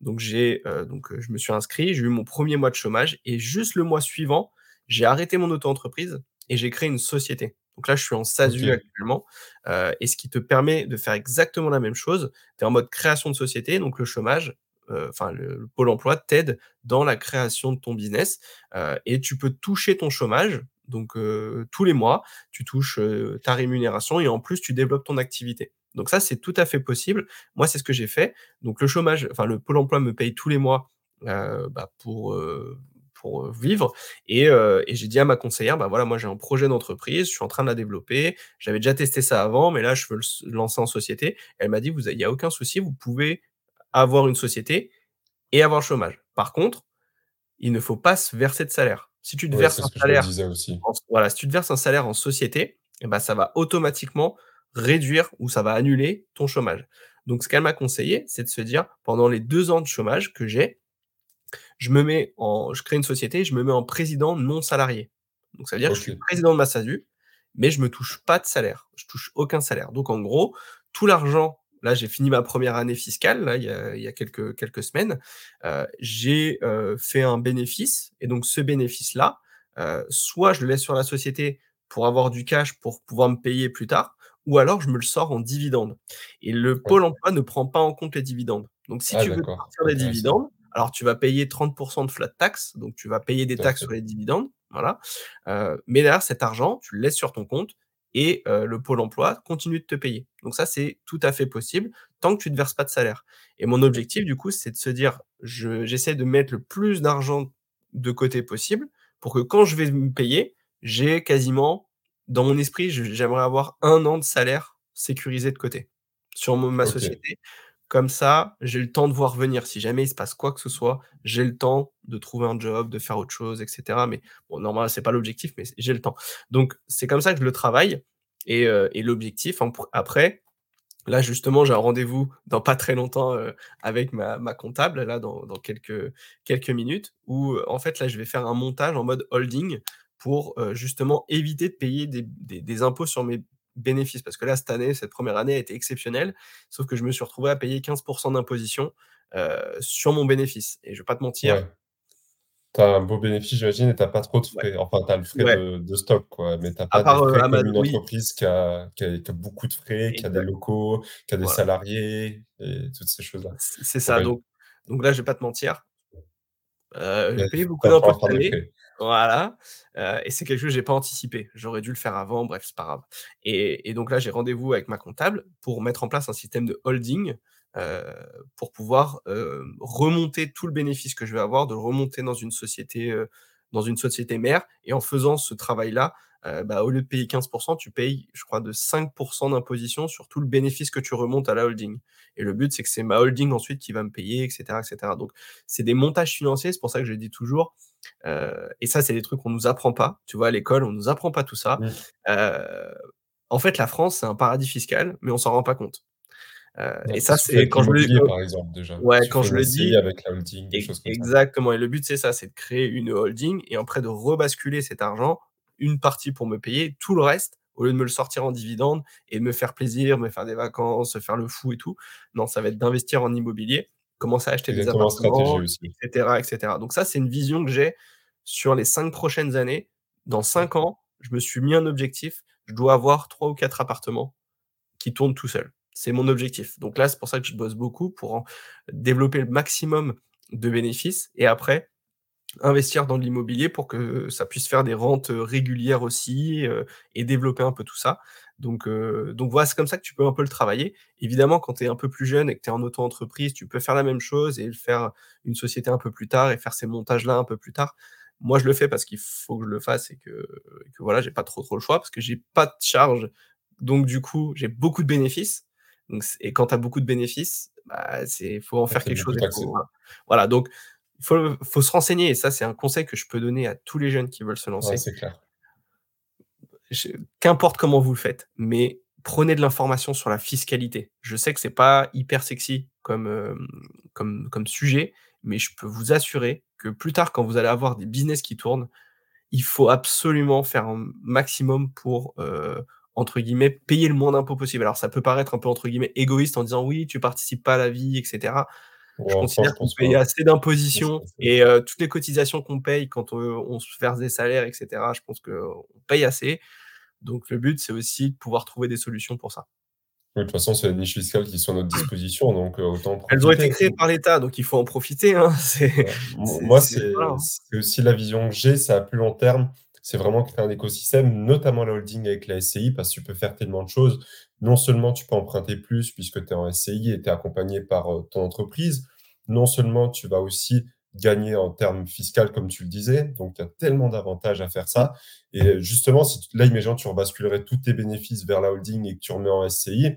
donc j'ai, heu, donc je me suis inscrit, j'ai eu mon premier mois de chômage et juste le mois suivant, j'ai arrêté mon auto-entreprise et j'ai créé une société. Donc là, je suis en SASU actuellement, heu et ce qui te permet de faire exactement la même chose. Tu es en mode création de société, donc le chômage, heu, enfin le le Pôle emploi t'aide dans la création de ton business, heu et tu peux toucher ton chômage, donc heu, tous les mois, tu touches, heu, ta rémunération et en plus tu développes ton activité. Donc ça, c'est tout à fait possible. Moi, c'est ce que j'ai fait. Donc le chômage enfin le Pôle emploi me paye tous les mois, bah, pour, pour, heu, vivre et heu et j'ai dit à ma conseillère: «Bah, voilà, moi j'ai un projet d'entreprise, je suis en train de la développer. J'avais déjà testé ça avant, mais là je veux le lancer en société». Elle m'a dit: «Vous il y a aucun souci, vous pouvez avoir une société et avoir le chômage. Par contre, il ne faut pas se verser de salaire. Si tu te ouais, verses un salaire aussi. en voilà, si tu te verses un salaire en société et bah, ça va automatiquement réduire ou ça va annuler ton chômage. Donc ce qu'elle m'a conseillé, c'est de se dire: «Pendant les 2 ans de chômage que j'ai, je me mets en je crée une société, je me mets en président non salarié». Donc ça veut dire que je suis président de ma SASU, mais je me touche pas de salaire. Je touche aucun salaire. Donc en gros, tout l'argent là, j'ai fini ma première année fiscale, là, il y a il y a quelques quelques semaines. Heu, j'ai, heu, fait un bénéfice et donc ce bénéfice-là, heu, soit je le laisse sur la société pour avoir du cash pour pouvoir me payer plus tard, ou alors je me le sors en dividendes et le ouais. pôle emploi ne prend pas en compte les dividendes. Donc si Ah tu veux sortir des dividendes, alors tu vas payer 30% de flat tax, donc tu vas payer des taxes sur les dividendes, voilà. Heu, mais derrière cet argent, tu le laisses sur ton compte et heu, le pôle emploi continue de te payer. Donc ça, c'est tout à fait possible tant que tu ne te verses pas de salaire et mon objectif du coup, c'est de se dire: «Je j'essaie de mettre le plus d'argent de côté possible pour que quand je vais me payer, j'ai quasiment dans mon esprit, j'aimerais avoir un an de salaire sécurisé de côté sur ma société Comme ça, j'ai le temps de voir venir. Si jamais il se passe quoi que ce soit, j'ai le temps de trouver un job, de faire autre chose et cetera. Mais bon, normalement, c'est pas l'objectif, mais j'ai le temps. Donc c'est comme ça que je le travaille et et l'objectif pr après, là, justement, j'ai un rendez-vous dans pas très longtemps, heu, avec ma comptable, là, dans quelques minutes où, en fait, là, je vais faire un montage en mode holding pour, heu, justement éviter de payer des impôts sur mes bénéfices. Parce que là, cette année, cette première année a été exceptionnelle, sauf que je me suis retrouvé à payer 15% d'imposition, heu, sur mon bénéfice et je vais pas te mentir Ouais. Tu as un beau bénéfice, j'imagine et tu as pas trop de ouais, frais. Enfin, tu as le frais ouais, de de stock, quoi, mais tu as à pas part, heu, frais comme une oui, entreprise qui a qui a qui a beaucoup de frais, qui a des locaux, qui a des voilà. salariés et toutes ces choses-là. C'est ça, donc donc là, je vais pas te mentir, Mais j'ai payé beaucoup d'impôts cette année, voilà, heu et c'est quelque chose que j'ai pas anticipé. J'aurais dû le faire avant, bref, c'est pas grave. Et et donc là, j'ai rendez-vous avec ma comptable pour mettre en place un système de holding, heu, pour pouvoir, hem, remonter tout le bénéfice que je vais avoir, de le remonter dans une société, dans une société mère. Et en faisant ce travail-là, heu, bah, au lieu de payer 15% tu payes, je crois, de 5% d'imposition sur tout le bénéfice que tu remontes à la holding et le but, c'est que c'est ma holding ensuite qui va me payer et cetera et cetera donc c'est des montages financiers, c'est pour ça que je dis toujours, heu et ça, c'est des trucs qu'on nous apprend pas, tu vois? À l'école, on nous apprend pas tout ça. Mmh. Heu, en fait, la France, c'est un paradis fiscal, mais on s'en rend pas compte. Et ça, c'est quand je le quand par exemple, déjà. ouais, tu quand je le dis avec la holding, des choses comme ça. exactement et le but, c'est ça, c'est de créer une holding et après de rebasculer cet argent, une partie pour me payer, tout le reste, au lieu de me le sortir en dividende et de me faire plaisir, me faire des vacances, faire le fou et tout. Non, ça va être d'investir en immobilier, commencer à acheter des Exactement, appartements et aussi. cetera et cetera. Donc ça, c'est une vision que j'ai sur les 5 prochaines années. Dans 5 ans, je me suis mis un objectif, je dois avoir 3 ou 4 appartements qui tourne tout seul. C'est mon objectif. Donc là, c'est pour ça que je bosse beaucoup pour en développer le maximum de bénéfices et après investir dans de l'immobilier pour que ça puisse faire des rentes, heu, régulières aussi, heu et développer un peu tout ça. Donc heu, donc voilà, c'est comme ça que tu peux un peu le travailler. Évidemment, quand tu es un peu plus jeune et que tu es en auto-entreprise, tu peux faire la même chose et faire une société un peu plus tard et faire ces montages-là un peu plus tard. Moi, je le fais parce qu'il faut que je le fasse et que que voilà, j'ai pas trop, trop le choix parce que j'ai pas de charges donc du coup, j'ai beaucoup de bénéfices. Donc et quand tu as beaucoup de bénéfices, bah, c'est faut en faire quelque chose. Voilà, donc il faut faut se renseigner et ça, c'est un conseil que je peux donner à tous les jeunes qui veulent se Ouais, lancer. c'est clair. Je qu'importe comment vous le faites, mais prenez de l'information sur la fiscalité. Je sais que c'est pas hyper sexy comme, hem, comme comme sujet, mais je peux vous assurer que plus tard, quand vous allez avoir des business qui tournent, il faut absolument faire un maximum pour, heu, entre guillemets, «payer le moins d'impôts possible». Alors ça peut paraître un peu, entre guillemets, «égoïste» en disant: «Oui, tu participes pas à la vie» et Je considère qu'on paye assez assez et heu, toutes les cotisations qu'on paye quand, on se verse des salaires et cetera, je pense qu'on paye assez. Donc le but, c'est aussi de pouvoir trouver des solutions pour ça. oui, de toute façon, c'est les niches fiscales qui sont à notre disposition, donc heu, autant Elles ont été créées par l'État, donc il faut en profiter, hein. Ouais. Moi, c'est aussi la vision que j'ai, c'est à plus long terme. C'est vraiment créer un écosystème, notamment la holding avec la SCI, parce que tu peux faire tellement de choses. Non seulement tu peux emprunter plus puisque tu es en SCI et tu es accompagné par, heu, ton entreprise. Non seulement tu vas aussi gagner en termes fiscal, comme tu le disais, donc il y a tellement d'avantages à faire ça et justement, si tu là, imaginons, tu rebasculerais tous tes bénéfices vers la holding et que tu remets en SCI,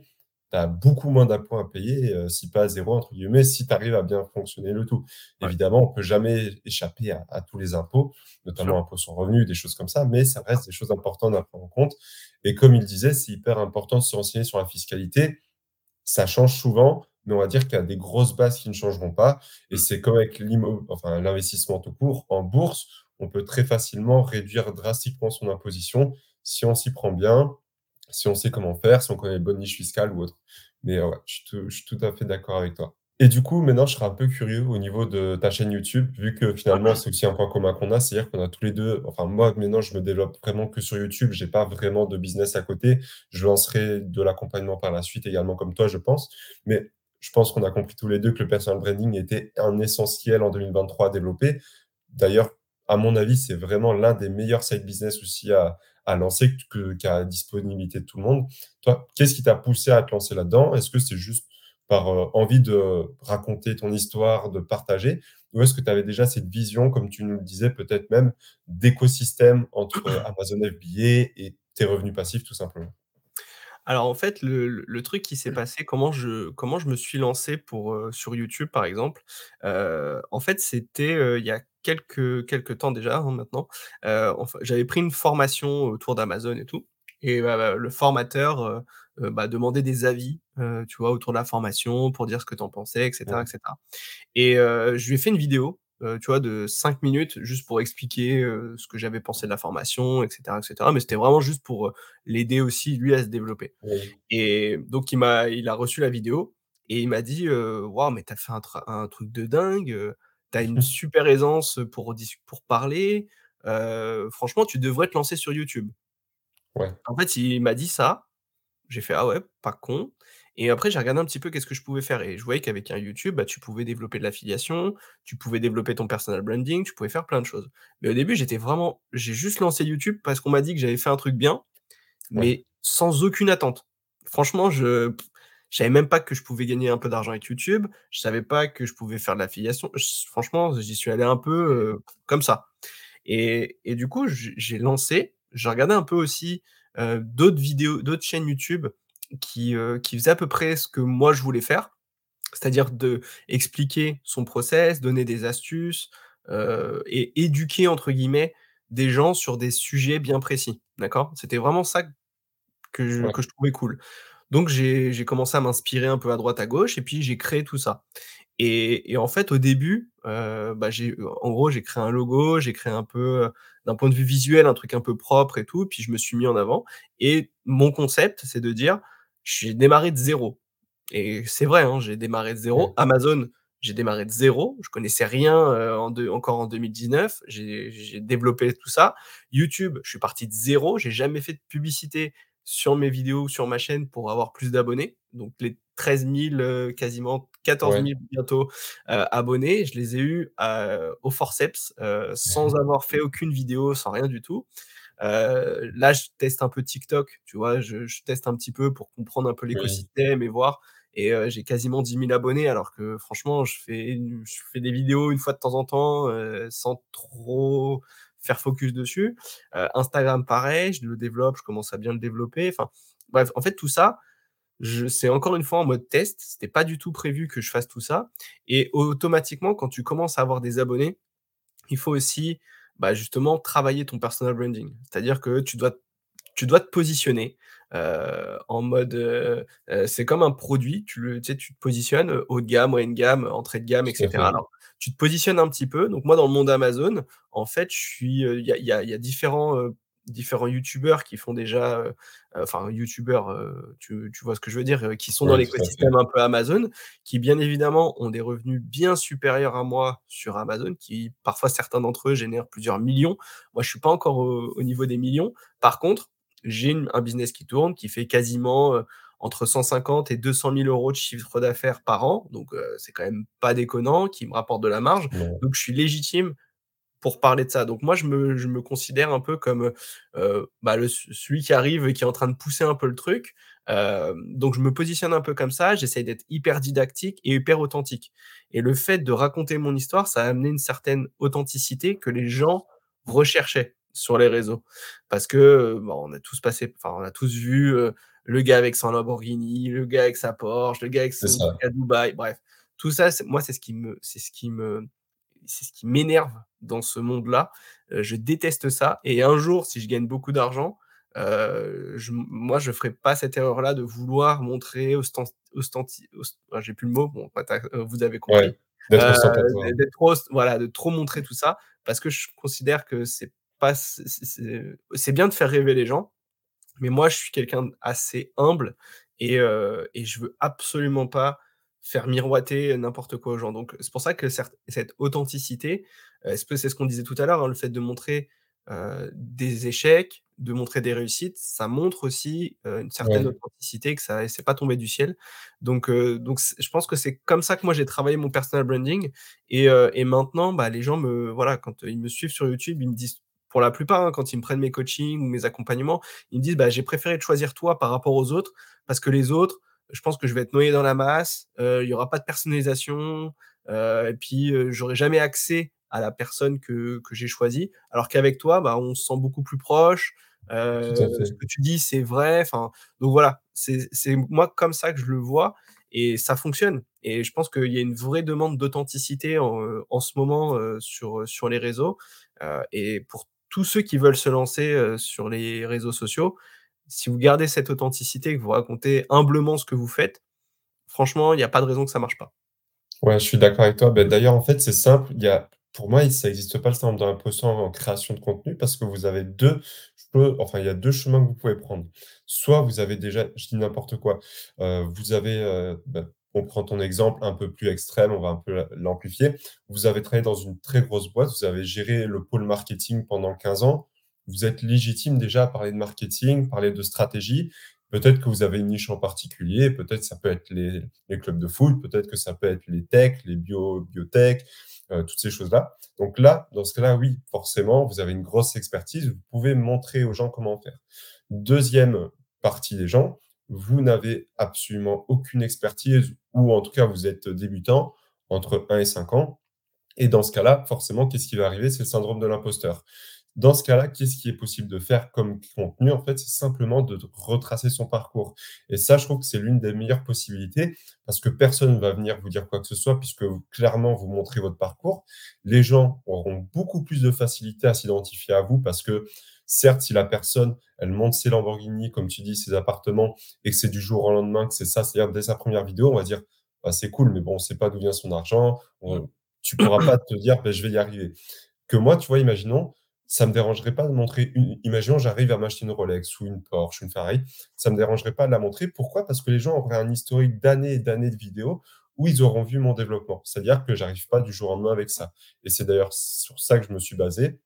tu as beaucoup moins d'impôts à payer, heu, si pas à zéro entre guillemets, si tu arrives à bien fonctionner le tout. ouais, Évidemment, on peut jamais échapper à à tous les impôts, notamment impôts sur le revenu, des choses comme ça, mais ça reste des choses importantes à prendre en compte et comme il disait, c'est hyper important de se renseigner sur la fiscalité. Ça change souvent, mais on va dire qu'il y a des grosses bases qui ne changeront pas et Mmh, c'est comme avec l'immo enfin, l'investissement tout court. En bourse, on peut très facilement réduire drastiquement son imposition si on s'y prend bien, si on sait comment faire, si on connaît les bonnes niches fiscales ou autres. Mais heu, ouais, je suis tout je à fait d'accord avec toi. Et du coup, maintenant, je serais un peu curieux au niveau de ta chaîne YouTube, vu que finalement, c'est aussi un point commun qu'on a, c'est-à-dire qu'on a tous les 2 enfin moi, maintenant, je me développe vraiment que sur YouTube, j'ai pas vraiment de business à côté. Je lancerai de l'accompagnement par la suite également comme toi, je pense. Mais je pense qu'on a compris tous les 2 que le personal branding était un essentiel en 2023 à développer. D'ailleurs, à mon avis, c'est vraiment l'un des meilleurs side business aussi à à lancer qu'à disponibilité de tout le monde. Toi, qu'est-ce qui t'a poussé à te lancer là-dedans? Est-ce que c'est juste par, heu, envie de raconter ton histoire, de partager? Ou est-ce que tu avais déjà cette vision, comme tu nous le disais, peut-être même d'écosystème entre Amazon FBA et tes revenus passifs, tout simplement? Alors, en fait, le truc qui s'est passé, comment je comment je me suis lancé pour, heu, sur YouTube, par exemple, en fait, c'était, il y a quelques quelques temps déjà, hein, maintenant, enfin, j'avais pris une formation autour d'Amazon et tout. Et heu, le formateur, heu heu, bah, demandait des avis, tu vois, autour de la formation pour dire ce que tu en pensais et cetera et Ouais. je lui ai fait une vidéo, tu vois, de 5 minutes juste pour expliquer, ce que j'avais pensé de la formation et cetera et cetera. Mais c'était vraiment juste pour, l'aider aussi, lui, à se développer. Et donc il m'a il a reçu la vidéo et il m'a dit, «Waouh, mais tu as fait un truc de dingue, tu as une super aisance pour parler, franchement, tu devrais te lancer sur YouTube». Ouais. En fait, il m'a dit ça, j'ai fait: «Ah ouais, pas con» et après j'ai regardé un petit peu qu'est-ce que je pouvais faire et je voyais qu'avec un YouTube, bah, tu pouvais développer de l'affiliation, tu pouvais développer ton personal branding, tu pouvais faire plein de choses. Mais au début, j'étais vraiment j'ai juste lancé YouTube parce qu'on m'a dit que j'avais fait un truc bien, Ouais. mais sans aucune attente. Franchement, je je savais même pas que je pouvais gagner un peu d'argent avec YouTube, je savais pas que je pouvais faire de l'affiliation, franchement, j'y suis allé un peu, heu, comme ça et et du coup, j'ai lancé, j'ai regardé un peu aussi, heu, d'autres vidéos, d'autres chaînes YouTube qui, heu, qui faisaient à peu près ce que moi je voulais faire. C'est-à-dire d'expliquer son process, donner des astuces, et «éduquer» entre guillemets des gens sur des sujets bien précis, d'accord? C'était vraiment ça que je Ouais. que je trouvais cool. Donc j'ai commencé à m'inspirer un peu à droite à gauche et puis j'ai créé tout ça. Et et en fait, au début, heu, bah, j'ai en gros, j'ai créé un logo, j'ai créé un peu, heu, d'un point de vue visuel, un truc un peu propre et tout, puis je me suis mis en avant. Et mon concept, c'est de dire: «J'ai démarré de 0» et c'est vrai, hein, j'ai démarré de 0. Ouais. Amazon, j'ai démarré de 0, je connaissais rien, en deux encore en 2019, j'ai développé tout ça. YouTube, je suis parti de 0, j'ai jamais fait de publicité sur mes vidéos, sur ma chaîne pour avoir plus d'abonnés, donc les 13 000, heu, quasiment quatorze Ouais. mille bientôt, heu, abonnés, je les ai eus, heu, au forceps, sans avoir fait aucune vidéo, sans rien du tout. Là, je teste un peu TikTok, tu vois? Je je teste un petit peu pour comprendre un peu l'écosystème et voir et j'ai quasiment 10 000 abonnés alors que franchement, je fais une je fais des vidéos une fois de temps en temps, sans trop faire focus dessus. Heu, Instagram pareil, je le développe, je commence à bien le développer, enfin bref, en fait, tout ça, c'est encore une fois en mode test, c'était pas du tout prévu que je fasse tout ça et automatiquement, quand tu commences à avoir des abonnés, il faut aussi, bah, justement travailler ton personal branding. C'est-à-dire que tu dois tu dois te positionner, heu, en mode, heu heu, c'est comme un produit, tu le tu sais, tu te positionnes, heu, haut de gamme, moyenne gamme, entrée de gamme et Tout à cetera. fait. Alors, tu te positionnes un petit peu, donc moi, dans le monde Amazon, en fait, je suis, heu, il y a il y a y a différents, différents youtubeurs qui font déjà, heu, enfin youtubeurs, heu, tu tu vois ce que je veux dire? Heu, qui sont dans l'écosystème un peu Amazon, qui bien évidemment ont des revenus bien supérieurs à moi sur Amazon, qui parfois certains d'entre eux génèrent plusieurs millions. Moi, je suis pas encore au au niveau des millions. Par contre, j'ai un business qui tourne, qui fait quasiment, heu, entre 150 et 200 000 € de chiffre d'affaires par an, donc heu, c'est quand même pas déconnant, qui me rapporte de la marge, donc je suis légitime pour parler de ça. Donc moi, je me je me considère un peu comme, heu, bah, le ce celui qui arrive et qui est en train de pousser un peu le truc, hem, donc je me positionne un peu comme ça, j'essaye d'être hyper didactique et hyper authentique. Et le fait de raconter mon histoire, ça a amené une certaine authenticité que les gens recherchaient sur les réseaux. Parce que, heu, bah, on a tous passé enfin, on a tous vu, heu, le gars avec son Lamborghini, le gars avec sa Porsche, le gars avec son à Dubaï, bref. Tout ça, moi, c'est ce qui me c'est ce qui me c'est ce qui m'énerve dans ce monde-là, heu, je déteste ça. Et un jour, si je gagne beaucoup d'argent, heu, je moi, je ferai pas cette erreur-là de vouloir montrer ostent ostenti ost ah, j'ai plus le mot, bon, heu, vous avez compris, d'être trop ost voilà, de trop montrer tout ça parce que je considère que c'est pas c'est bien de faire rêver les gens, mais moi, je suis quelqu'un d'assez humble et et je veux absolument pas faire miroiter n'importe quoi aux gens, donc c'est pour ça que cette authenticité, que c'est ce qu'on disait tout à l'heure, hein, le fait de montrer, des échecs, de montrer des réussites, ça montre aussi, une certaine Ouais. authenticité que ça c'est pas tombé du ciel, donc donc je pense que c'est comme ça que moi j'ai travaillé mon personal branding et et maintenant, bah, les gens me voilà, quand ils me suivent sur YouTube, ils me disent pour la plupart, hein, quand ils me prennent mes coachings ou mes accompagnements, ils me disent: «Bah, j'ai préféré te choisir toi par rapport aux autres, parce que les autres, je pense que je vais être noyé dans la masse, heu, il y aura pas de personnalisation, heu et puis, heu, j'aurai jamais accès à la personne que que j'ai choisie, alors qu'avec toi, bah, on se sent beaucoup plus proche, à ce que tu dis, c'est vrai», enfin, donc voilà, c'est c'est moi comme ça que je le vois et ça fonctionne. Et je pense qu'il y a une vraie demande d'authenticité en, heu, en ce moment, heu, sur, sur les réseaux, heu et pour tous ceux qui veulent se lancer, heu, sur les réseaux sociaux, si vous gardez cette authenticité, que vous racontez humblement ce que vous faites, franchement, il y a pas de raison que ça marche pas. Ouais, je suis d'accord avec toi. Beh, d'ailleurs, en fait, c'est simple. Il y a pour moi, ça existe pas le syndrome de en création de contenu parce que vous avez 2 je peux enfin, il y a 2 chemins que vous pouvez prendre. Soit vous avez déjà je dis n'importe quoi, heu, vous avez, heu, bah, on prend ton exemple un peu plus extrême, on va un peu la l'amplifier. Vous avez travaillé dans une très grosse boîte, vous avez géré le pôle marketing pendant 15 ans. Vous êtes légitime déjà à parler de marketing, parler de stratégie Peut-être que vous avez une niche en particulier, peut-être ça peut être les clubs de foot, peut-être que ça peut être les techs, les bio biotech, heu, toutes ces choses-là. Donc là, dans ce cas-là, oui, forcément, vous avez une grosse expertise, vous pouvez montrer aux gens comment faire. Deuxième partie des gens, vous n'avez absolument aucune expertise ou en tout cas vous êtes débutant, entre un et 5 ans et dans ce cas-là, forcément, qu'est-ce qui va arriver? C'est le syndrome de l'imposteur. Dans ce cas-là, qu'est-ce qui est possible de faire comme contenu? En fait, c'est simplement de retracer son parcours et ça, je trouve que c'est l'une des meilleures possibilités parce que personne ne va venir vous dire quoi que ce soit puisque clairement, vous montrez votre parcours. Les gens auront beaucoup plus de facilité à s'identifier à vous parce que certes, si la personne, elle monte ses Lamborghini, comme tu dis, ses appartements et que c'est du jour au lendemain, que c'est ça, c'est-à-dire dès sa première vidéo, on va dire: «Bah, c'est cool, mais bon, on ne sait pas d'où vient son argent». On tu pourras pas te dire: «Beh, je vais y arriver». Que moi, tu vois, imaginons, ça me dérangerait pas de montrer une imaginons, j'arrive à m'acheter une Rolex ou une Porsche, une Ferrari, ça me dérangerait pas de la montrer. Pourquoi? Parce que les gens auraient un historique d'années et d'années de vidéos où ils auront vu mon développement. C'est-à-dire que j'arrive pas du jour au lendemain avec ça et c'est d'ailleurs sur ça que je me suis basé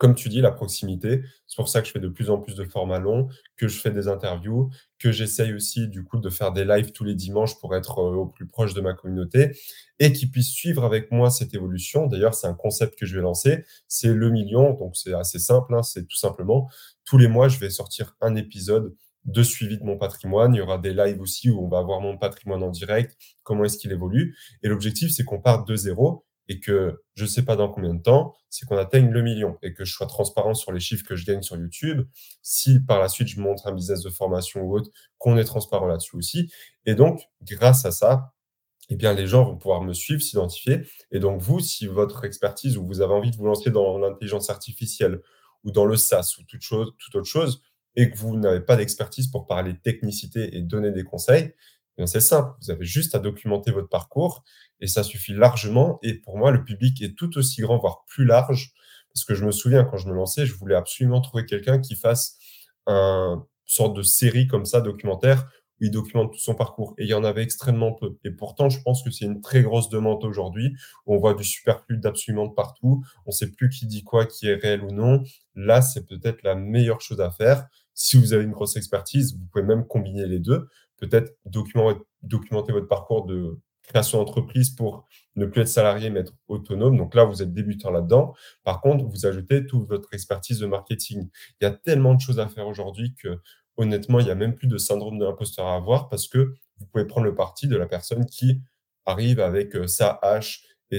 comme tu dis, la proximité, c'est pour ça que je fais de plus en plus de formats longs, que je fais des interviews, que j'essaye aussi du coup de faire des lives tous les dimanches pour être, heu, au plus proche de ma communauté et qu'ils puissent suivre avec moi cette évolution. D'ailleurs, c'est un concept que je vais lancer, c'est le million, donc c'est assez simple, hein, c'est tout simplement tous les mois, je vais sortir un épisode de suivi de mon patrimoine. Il y aura des lives aussi où on va voir mon patrimoine en direct, comment est-ce qu'il évolue et l'objectif, c'est qu'on parte de zéro et que je ne sais pas dans combien de temps, c'est qu'on atteigne le million et que je sois transparent sur les chiffres que je gagne sur YouTube. Si par la suite je montre un business de formation ou autre, qu'on est transparent là-dessus aussi. Et donc, grâce à ça, eh bien, les gens vont pouvoir me suivre, s'identifier. Et donc, vous, si votre expertise ou vous avez envie de vous lancer dans l'intelligence artificielle ou dans le SaaS ou toute, chose, toute autre chose, et que vous n'avez pas d'expertise pour parler technicité et donner des conseils, c'est simple. Vous avez juste à documenter votre parcours et ça suffit largement. Et pour moi, le public est tout aussi grand, voire plus large. Parce que je me souviens, quand je me lançais, je voulais absolument trouver quelqu'un qui fasse un sorte de série comme ça, documentaire, où il documente tout son parcours. Et il y en avait extrêmement peu. Et pourtant, je pense que c'est une très grosse demande aujourd'hui, on voit du superflu d'absolument partout. On ne sait plus qui dit quoi, qui est réel ou non. Là, c'est peut-être la meilleure chose à faire. Si vous avez une grosse expertise, vous pouvez même combiner les deux. Peut-être documenter, votre parcours de création d'entreprise pour ne plus être salarié, mais être autonome. Donc là, vous êtes débutant là-dedans. Par contre, vous ajoutez toute votre expertise de marketing. Il y a tellement de choses à faire aujourd'hui que, honnêtement, il n'y a même plus de syndrome de l'imposteur à avoir parce que vous pouvez prendre le parti de la personne qui arrive avec euh, sa hache et,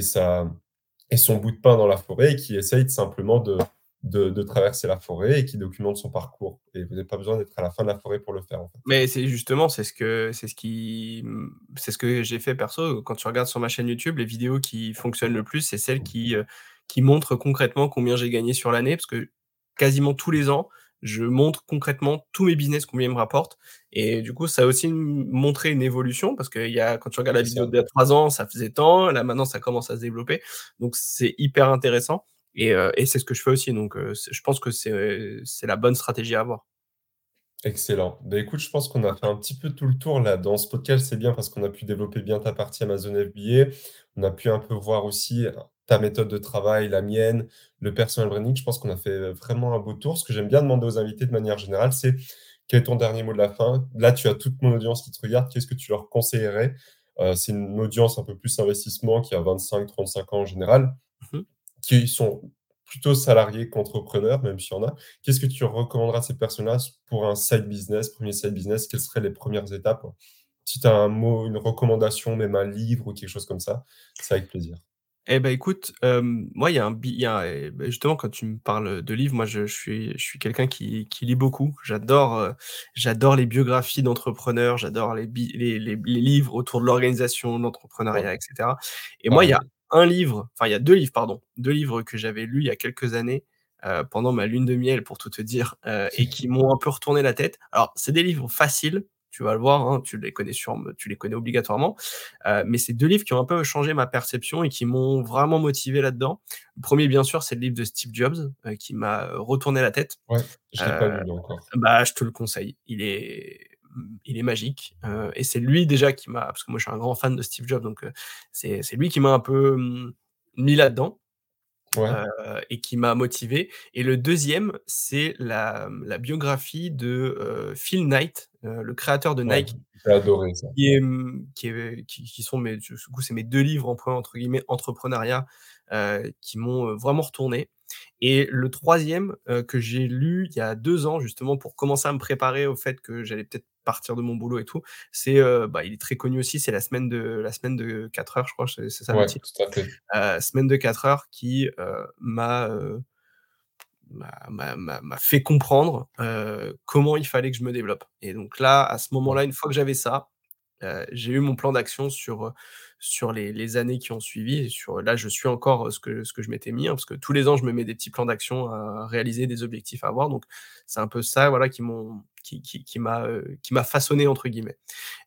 et son bout de pain dans la forêt et qui essaye simplement de, de, de, traverser la forêt et qui documente son parcours. Et vous n'avez pas besoin d'être à la fin de la forêt pour le faire. En fait. Mais c'est justement, c'est ce que c'est ce qui c'est ce que j'ai fait perso. Quand tu regardes sur ma chaîne YouTube, les vidéos qui fonctionnent le plus, c'est celles qui euh, qui montrent concrètement combien j'ai gagné sur l'année, parce que quasiment tous les ans, je montre concrètement tous mes business combien ils me rapportent. Et du coup, ça a aussi montré une évolution parce que y a, quand tu regardes la vidéo d'il y a trois ans, ça faisait tant. Là, maintenant, ça commence à se développer. Donc, c'est hyper intéressant. Et, et c'est ce que je fais aussi. Donc, je pense que c'est la bonne stratégie à avoir. Excellent. Bah, écoute, je pense qu'on a fait un petit peu tout le tour là. Dans ce podcast, c'est bien parce qu'on a pu développer bien ta partie Amazon FBA. On a pu un peu voir aussi ta méthode de travail, la mienne, le personal branding. Je pense qu'on a fait vraiment un beau tour. Ce que j'aime bien demander aux invités de manière générale, c'est quel est ton dernier mot de la fin? Là, tu as toute mon audience qui te regarde. Qu'est-ce que tu leur conseillerais? Euh, c'est une audience un peu plus investissement qui a 25-35 ans en général. Mmh qui sont plutôt salariés qu'entrepreneurs, même s'il y en a. Qu'est-ce que tu recommanderas à ces personnes-là pour un side business, premier side business? Quelles seraient les premières étapes? Si tu as un mot, une recommandation, même un livre ou quelque chose comme ça, c'est avec plaisir. Eh bah, écoute, moi, il y a un y a, eh beh, justement, quand tu me parles, de livres, moi, je je suis je suis quelqu'un qui qui lit beaucoup. J'adore, les biographies d'entrepreneurs, j'adore les les les les livres autour de l'organisation, de l'entrepreneuriat et cetera et moi, il y a. un livre, enfin, il y a 2 livres, pardon, 2 livres que j'avais lus il y a quelques années, heu, pendant ma lune de miel, pour tout te dire, heu et qui m'ont un peu retourné la tête. Alors, c'est des livres faciles, tu vas le voir, hein, tu les connais sûrem tu les connais obligatoirement, Heu, mais c'est 2 livres qui ont un peu changé ma perception et qui m'ont vraiment motivé là-dedans. Le 1er bien sûr, c'est le livre de Steve Jobs, heu, qui m'a, retourné la tête. Ouais, je l'ai pas lu lui encore. bah, je te le conseille. Il est il est magique, heu et c'est lui déjà qui m'a parce que moi je suis un grand fan de Steve Jobs donc heu, c'est lui qui m'a un peu, mmh, mis là-dedans, Ouais, heu et qui m'a motivé. Et le deuxième, c'est la, la biographie de, Phil Knight, le créateur de ouais, Nike j'ai adoré ça. qui est, mmh, qui est qui qui sont mes du coup, c'est mes 2 livres entre entre guillemets «entrepreneuriat», qui m'ont, vraiment retourné. Et le troisième que j'ai lu il y a 2 ans justement pour commencer à me préparer au fait que j'allais peut-être partir de mon boulot et tout, c'est, heu, bah, il est très connu aussi, c'est la semaine de la semaine de 4 heures, je crois, c'est ça le titre. tout à fait. Heu, semaine de 4 heures qui, heu, m'a, m'a m'a m'a fait comprendre, comment il fallait que je me développe et donc là, à ce moment-là, une fois que j'avais ça, j'ai eu mon plan d'action sur, sur les les années qui ont suivi et sur là, je suis encore, heu, ce que ce que je m'étais mis, hein, parce que tous les ans, je me mets des petits plans d'action à réaliser, des objectifs à avoir, donc c'est un peu ça, voilà, qui m'ont qui qui qui m'a, «façonné» entre guillemets.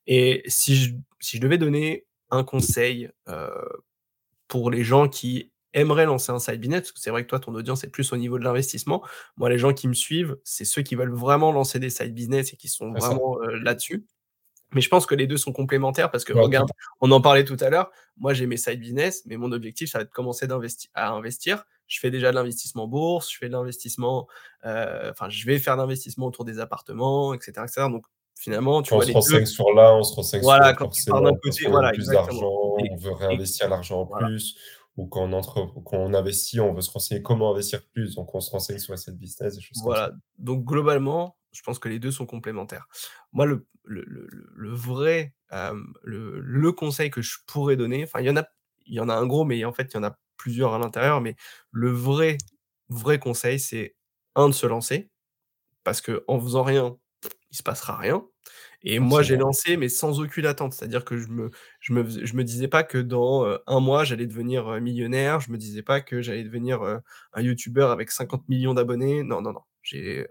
Et si je si je devais donner un conseil, heu, pour les gens qui aimeraient lancer un side business, parce que c'est vrai que toi, ton audience est plus au niveau de l'investissement. Moi, les gens qui me suivent, c'est ceux qui veulent vraiment lancer des side business et qui sont vraiment, là-dessus mais je pense que les 2 sont complémentaires parce que regarde, on en parlait tout à l'heure, moi j'ai mes side business, mais mon objectif ça va être de commencer d'investi à investir. Je fais déjà de l'investissement bourse, je fais de l'investissement, heu, enfin je vais faire de l'investissement autour des appartements et cetera et cetera. Donc finalement, tu on vois se les 2 renseigne sur l'un, on se renseigne sur voilà, l'autre quand tu pars d'un côté voilà plus d'argent, on veut réinvestir l'argent en voilà. plus ou quand on entre quand on investit, on veut se renseigner comment investir plus, donc on se renseigne sur cette business, des choses comme ça. Voilà, donc globalement, je pense que les 2 sont complémentaires. Moi, le le le vrai, hem, le le conseil que je pourrais donner, enfin, il y en a il y en a un gros, mais en fait, il y en a plusieurs à l'intérieur, mais le vrai, vrai conseil, c'est un de se lancer parce qu'en faisant rien, il se passera rien et moi, j'ai lancé, mais sans aucune attente. C'est-à-dire que je me je me je me disais pas que dans, heu, 1 mois, j'allais devenir, heu, millionnaire. Je me disais pas que j'allais devenir, heu, un youtubeur avec 50 000 d'abonnés. Non, non, non. J'ai,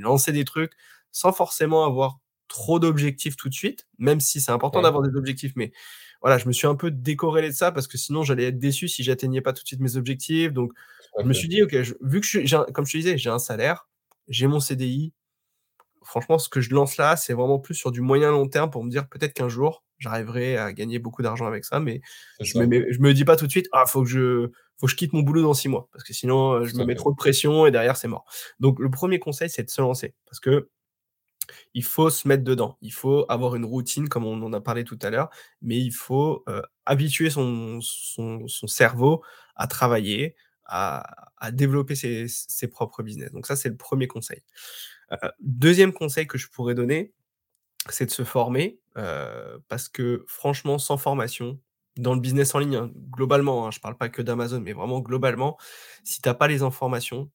lancé des trucs sans forcément avoir trop d'objectifs tout de suite, même si c'est important ouais, d'avoir des objectifs, mais voilà, je me suis un peu décorrélé de ça parce que sinon j'allais être déçu si j'atteignais pas tout de suite mes objectifs. Donc je me suis dit: «OK, je vu que je un» comme je te disais, j'ai un salaire, j'ai mon CDI, Franchement, ce que je lance là, c'est vraiment plus sur du moyen long terme pour me dire peut-être qu'un jour, j'arriverai à gagner beaucoup d'argent avec ça, mais je me je me dis pas tout de suite: «Ah, faut que je faut que je quitte mon boulot dans 6 mois», parce que sinon, heu, je me mets trop de pression et derrière c'est mort. Donc le premier conseil, c'est de se lancer parce que il faut se mettre dedans. Il faut avoir une routine comme on en a parlé tout à l'heure, mais il faut, heu, habituer son son son cerveau à travailler, à à développer ses ses propres business. Donc ça, c'est le premier conseil. Heu, 2 conseil que je pourrais donner, c'est de se former, heu, parce que franchement, sans formation, dans le business en ligne, hein, globalement, hein, je parle pas que d'Amazon, mais vraiment globalement, si tu as pas les informations,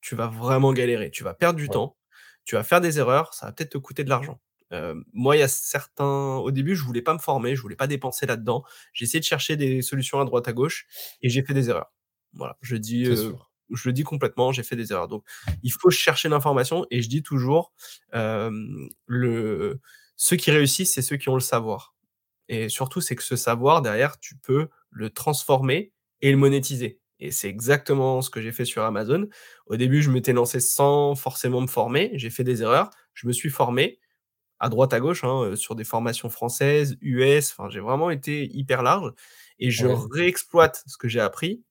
tu vas vraiment galérer. Tu vas perdre du ouais, temps, tu vas faire des erreurs, ça va peut-être te coûter de l'argent. Heu, moi, il y a certains au début, je voulais pas me former, je voulais pas dépenser là-dedans. J'ai essayé de chercher des solutions à droite à gauche et j'ai fait des erreurs. Voilà, je dis, je le dis complètement, j'ai fait des erreurs. Donc il faut chercher l'information et je dis toujours, le ceux qui réussissent, c'est ceux qui ont le savoir. Et surtout, c'est que ce savoir derrière, tu peux le transformer et le monétiser. Et c'est exactement ce que j'ai fait sur Amazon. Au début, je m'étais lancé sans forcément me former, j'ai fait des erreurs, je me suis formé à droite à gauche, hein, heu, sur des formations françaises, US, enfin j'ai vraiment été hyper large. Et je ouais, réexploite ce que j'ai appris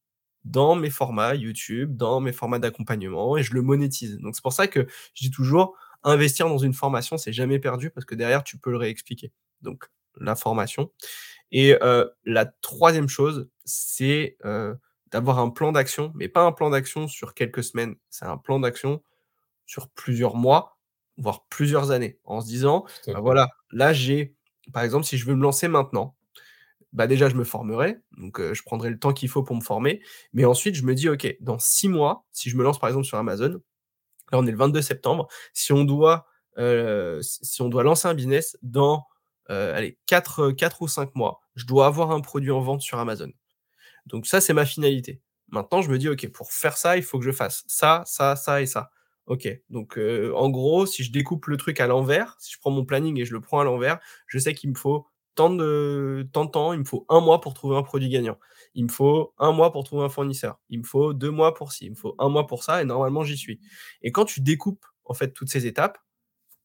dans mes formats YouTube, dans mes formats d'accompagnement et je le monétise. Donc c'est pour ça que je dis toujours: «Investir dans une formation, c'est jamais perdu» parce que derrière tu peux le réexpliquer. Donc la formation et heu, la troisième chose, c'est, heu, d'avoir un plan d'action, mais pas un plan d'action sur quelques semaines. C'est un plan d'action sur plusieurs mois, voire plusieurs années, en se disant: «Bah, voilà, là j'ai» par exemple, si je veux me lancer maintenant, bah, déjà je me formerai, donc je prendrai le temps qu'il faut pour me former, mais ensuite je me dis: «OK, dans 6 mois, si je me lance par exemple sur Amazon», là on est le 22 septembre, si on doit, si on doit lancer un business dans, heu, allez 4, heu, 4 ou 5 mois, je dois avoir un produit en vente sur Amazon. Donc ça, c'est ma finalité. Maintenant, je me dis: «OK, pour faire ça, il faut que je fasse ça, ça, ça et ça». OK, donc en gros, si je découpe le truc à l'envers, si je prends mon planning et je le prends à l'envers, je sais qu'il me faut tant de temps, il me faut un mois pour trouver un produit gagnant. Il me faut un mois pour trouver un fournisseur. Il me faut 2 mois pour ci, il me faut un mois pour ça et normalement j'y suis. Et quand tu découpes, en fait, toutes ces étapes,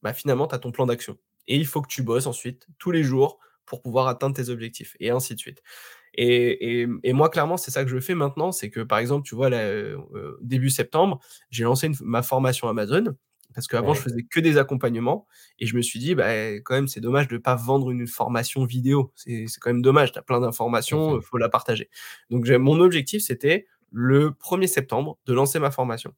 bah, finalement, tu as ton plan d'action. Et il faut que tu bosses ensuite tous les jours pour pouvoir atteindre tes objectifs et ainsi de suite. Et moi, clairement, c'est ça que je fais maintenant, c'est que, par exemple, tu vois, là, heu heu, début septembre, j'ai lancé ma formation Amazon parce qu'avant, je Ouais, faisais que des accompagnements et je me suis dit: «Bah, quand même, c'est dommage de pas vendre une formation vidéo. C'est quand même dommage, tu as plein d'informations, fait. heu, faut la partager». Donc mon objectif, c'était le 1er septembre de lancer ma formation.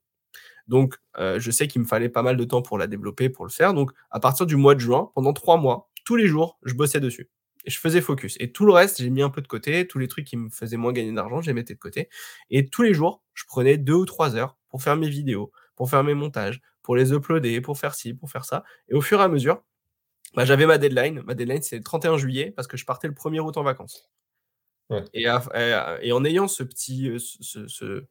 Donc, heu, je sais qu'il me fallait pas mal de temps pour la développer, pour le faire. Donc, à partir du mois de juin, pendant 3 mois, tous les jours, je bossais dessus et je faisais focus et tout le reste, j'ai mis un peu de côté. Tous les trucs qui me faisaient moins gagner d'argent, je les mettais de côté et tous les jours, je prenais 2 ou 3 heures pour faire mes vidéos, pour faire mes montages, pour les uploader, pour faire ci, pour faire ça et au fur et à mesure, bah, j'avais ma deadline. Ma deadline, c'est le 31 juillet parce que je partais le 1er août en vacances Ouais, et à en ayant ce petit, heu, ce ce ce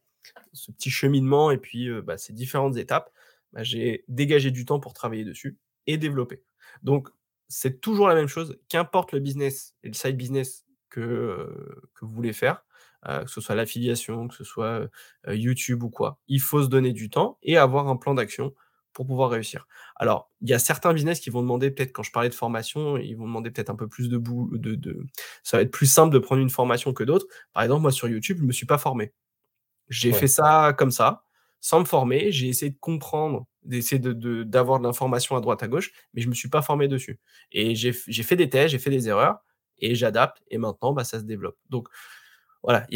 ce petit cheminement et puis, heu, bah, ces différentes étapes, bah, j'ai dégagé du temps pour travailler dessus et développer. Donc c'est toujours la même chose, qu'importe le business et le side business que, heu, que vous voulez faire, que ce soit l'affiliation, que ce soit, YouTube ou quoi. Il faut se donner du temps et avoir un plan d'action pour pouvoir réussir. Alors, il y a certains business qui vont demander peut-être quand je parlais de formation, ils vont demander peut-être un peu plus de bou de de ça va être plus simple de prendre une formation que d'autres. Par exemple, moi sur YouTube, je me suis pas formé. J'ai fait ça comme ça, sans me former. J'ai essayé de comprendre, d'essayer de de d'avoir de l'information à droite à gauche, mais je me suis pas formé dessus et j'ai fait des tests, j'ai fait des erreurs et j'adapte et maintenant, bah, ça se développe. Donc voilà,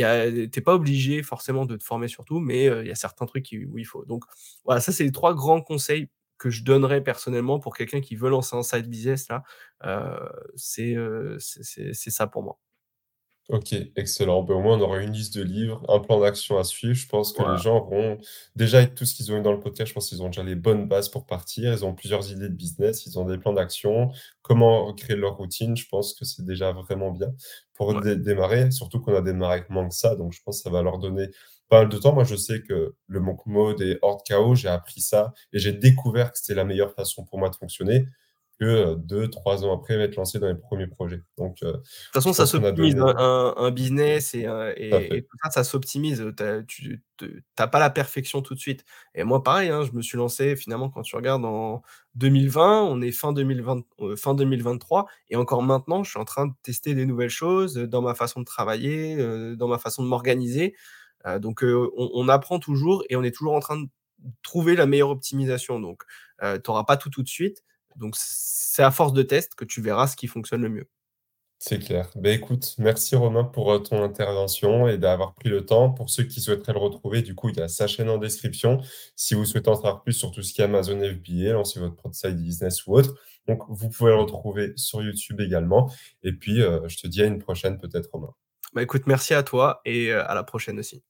tu pas obligé forcément de te former sur tout, mais heu, il y a certains trucs qui où il faut. Donc voilà, ça, c'est les 3 grands conseils que je donnerais personnellement pour quelqu'un qui veut lancer un side business là, heu, c'est, c'est ça pour moi. OK, excellent. Ben, au moins, on aura une liste de livres, un plan d'action à suivre. Je pense que les Voilà, gens auront déjà avec tout ce qu'ils ont eu dans le podcast, je pense qu'ils ont déjà les bonnes bases pour partir. Ils ont plusieurs idées de business, ils ont des plans d'action, comment créer leur routine. Je pense que c'est déjà vraiment bien pour ouais. dé démarrer, surtout qu'on a démarré avec moins que ça, donc je pense que ça va leur donner pas mal de temps. Moi, je sais que le monk mode et hors de chaos, j'ai appris ça et j'ai découvert que c'était la meilleure façon pour moi de fonctionner que, heu, 2-3 ans après m'être lancé dans les premiers projets. Donc, heu, toute façon, ça s'optimise, donné un business et à et et tout ça, ça s'optimise, tu tu pas la perfection tout de suite. Et moi pareil, hein, je me suis lancé finalement quand tu regardes en 2020, on est fin 2020, heu, fin 2023 et encore maintenant, je suis en train de tester des nouvelles choses, dans ma façon de travailler, heu, dans ma façon de m'organiser, heu, donc on on apprend toujours et on est toujours en train de trouver la meilleure optimisation. Donc heu, tu auras pas tout, tout de suite donc c'est à force de tests que tu verras ce qui fonctionne le mieux. C'est clair. Ben écoute, merci Romain pour, heu, ton intervention et d'avoir pris le temps. Pour ceux qui souhaiteraient le retrouver, du coup, il y a sa chaîne en description. Si vous souhaitez en savoir plus sur tout ce qui est Amazon FBA, lancer votre propre side business ou autre, donc vous pouvez le retrouver sur YouTube également et puis, heu, je te dis à une prochaine peut-être Romain. Bah, écoute, merci à toi et heu, à la prochaine aussi.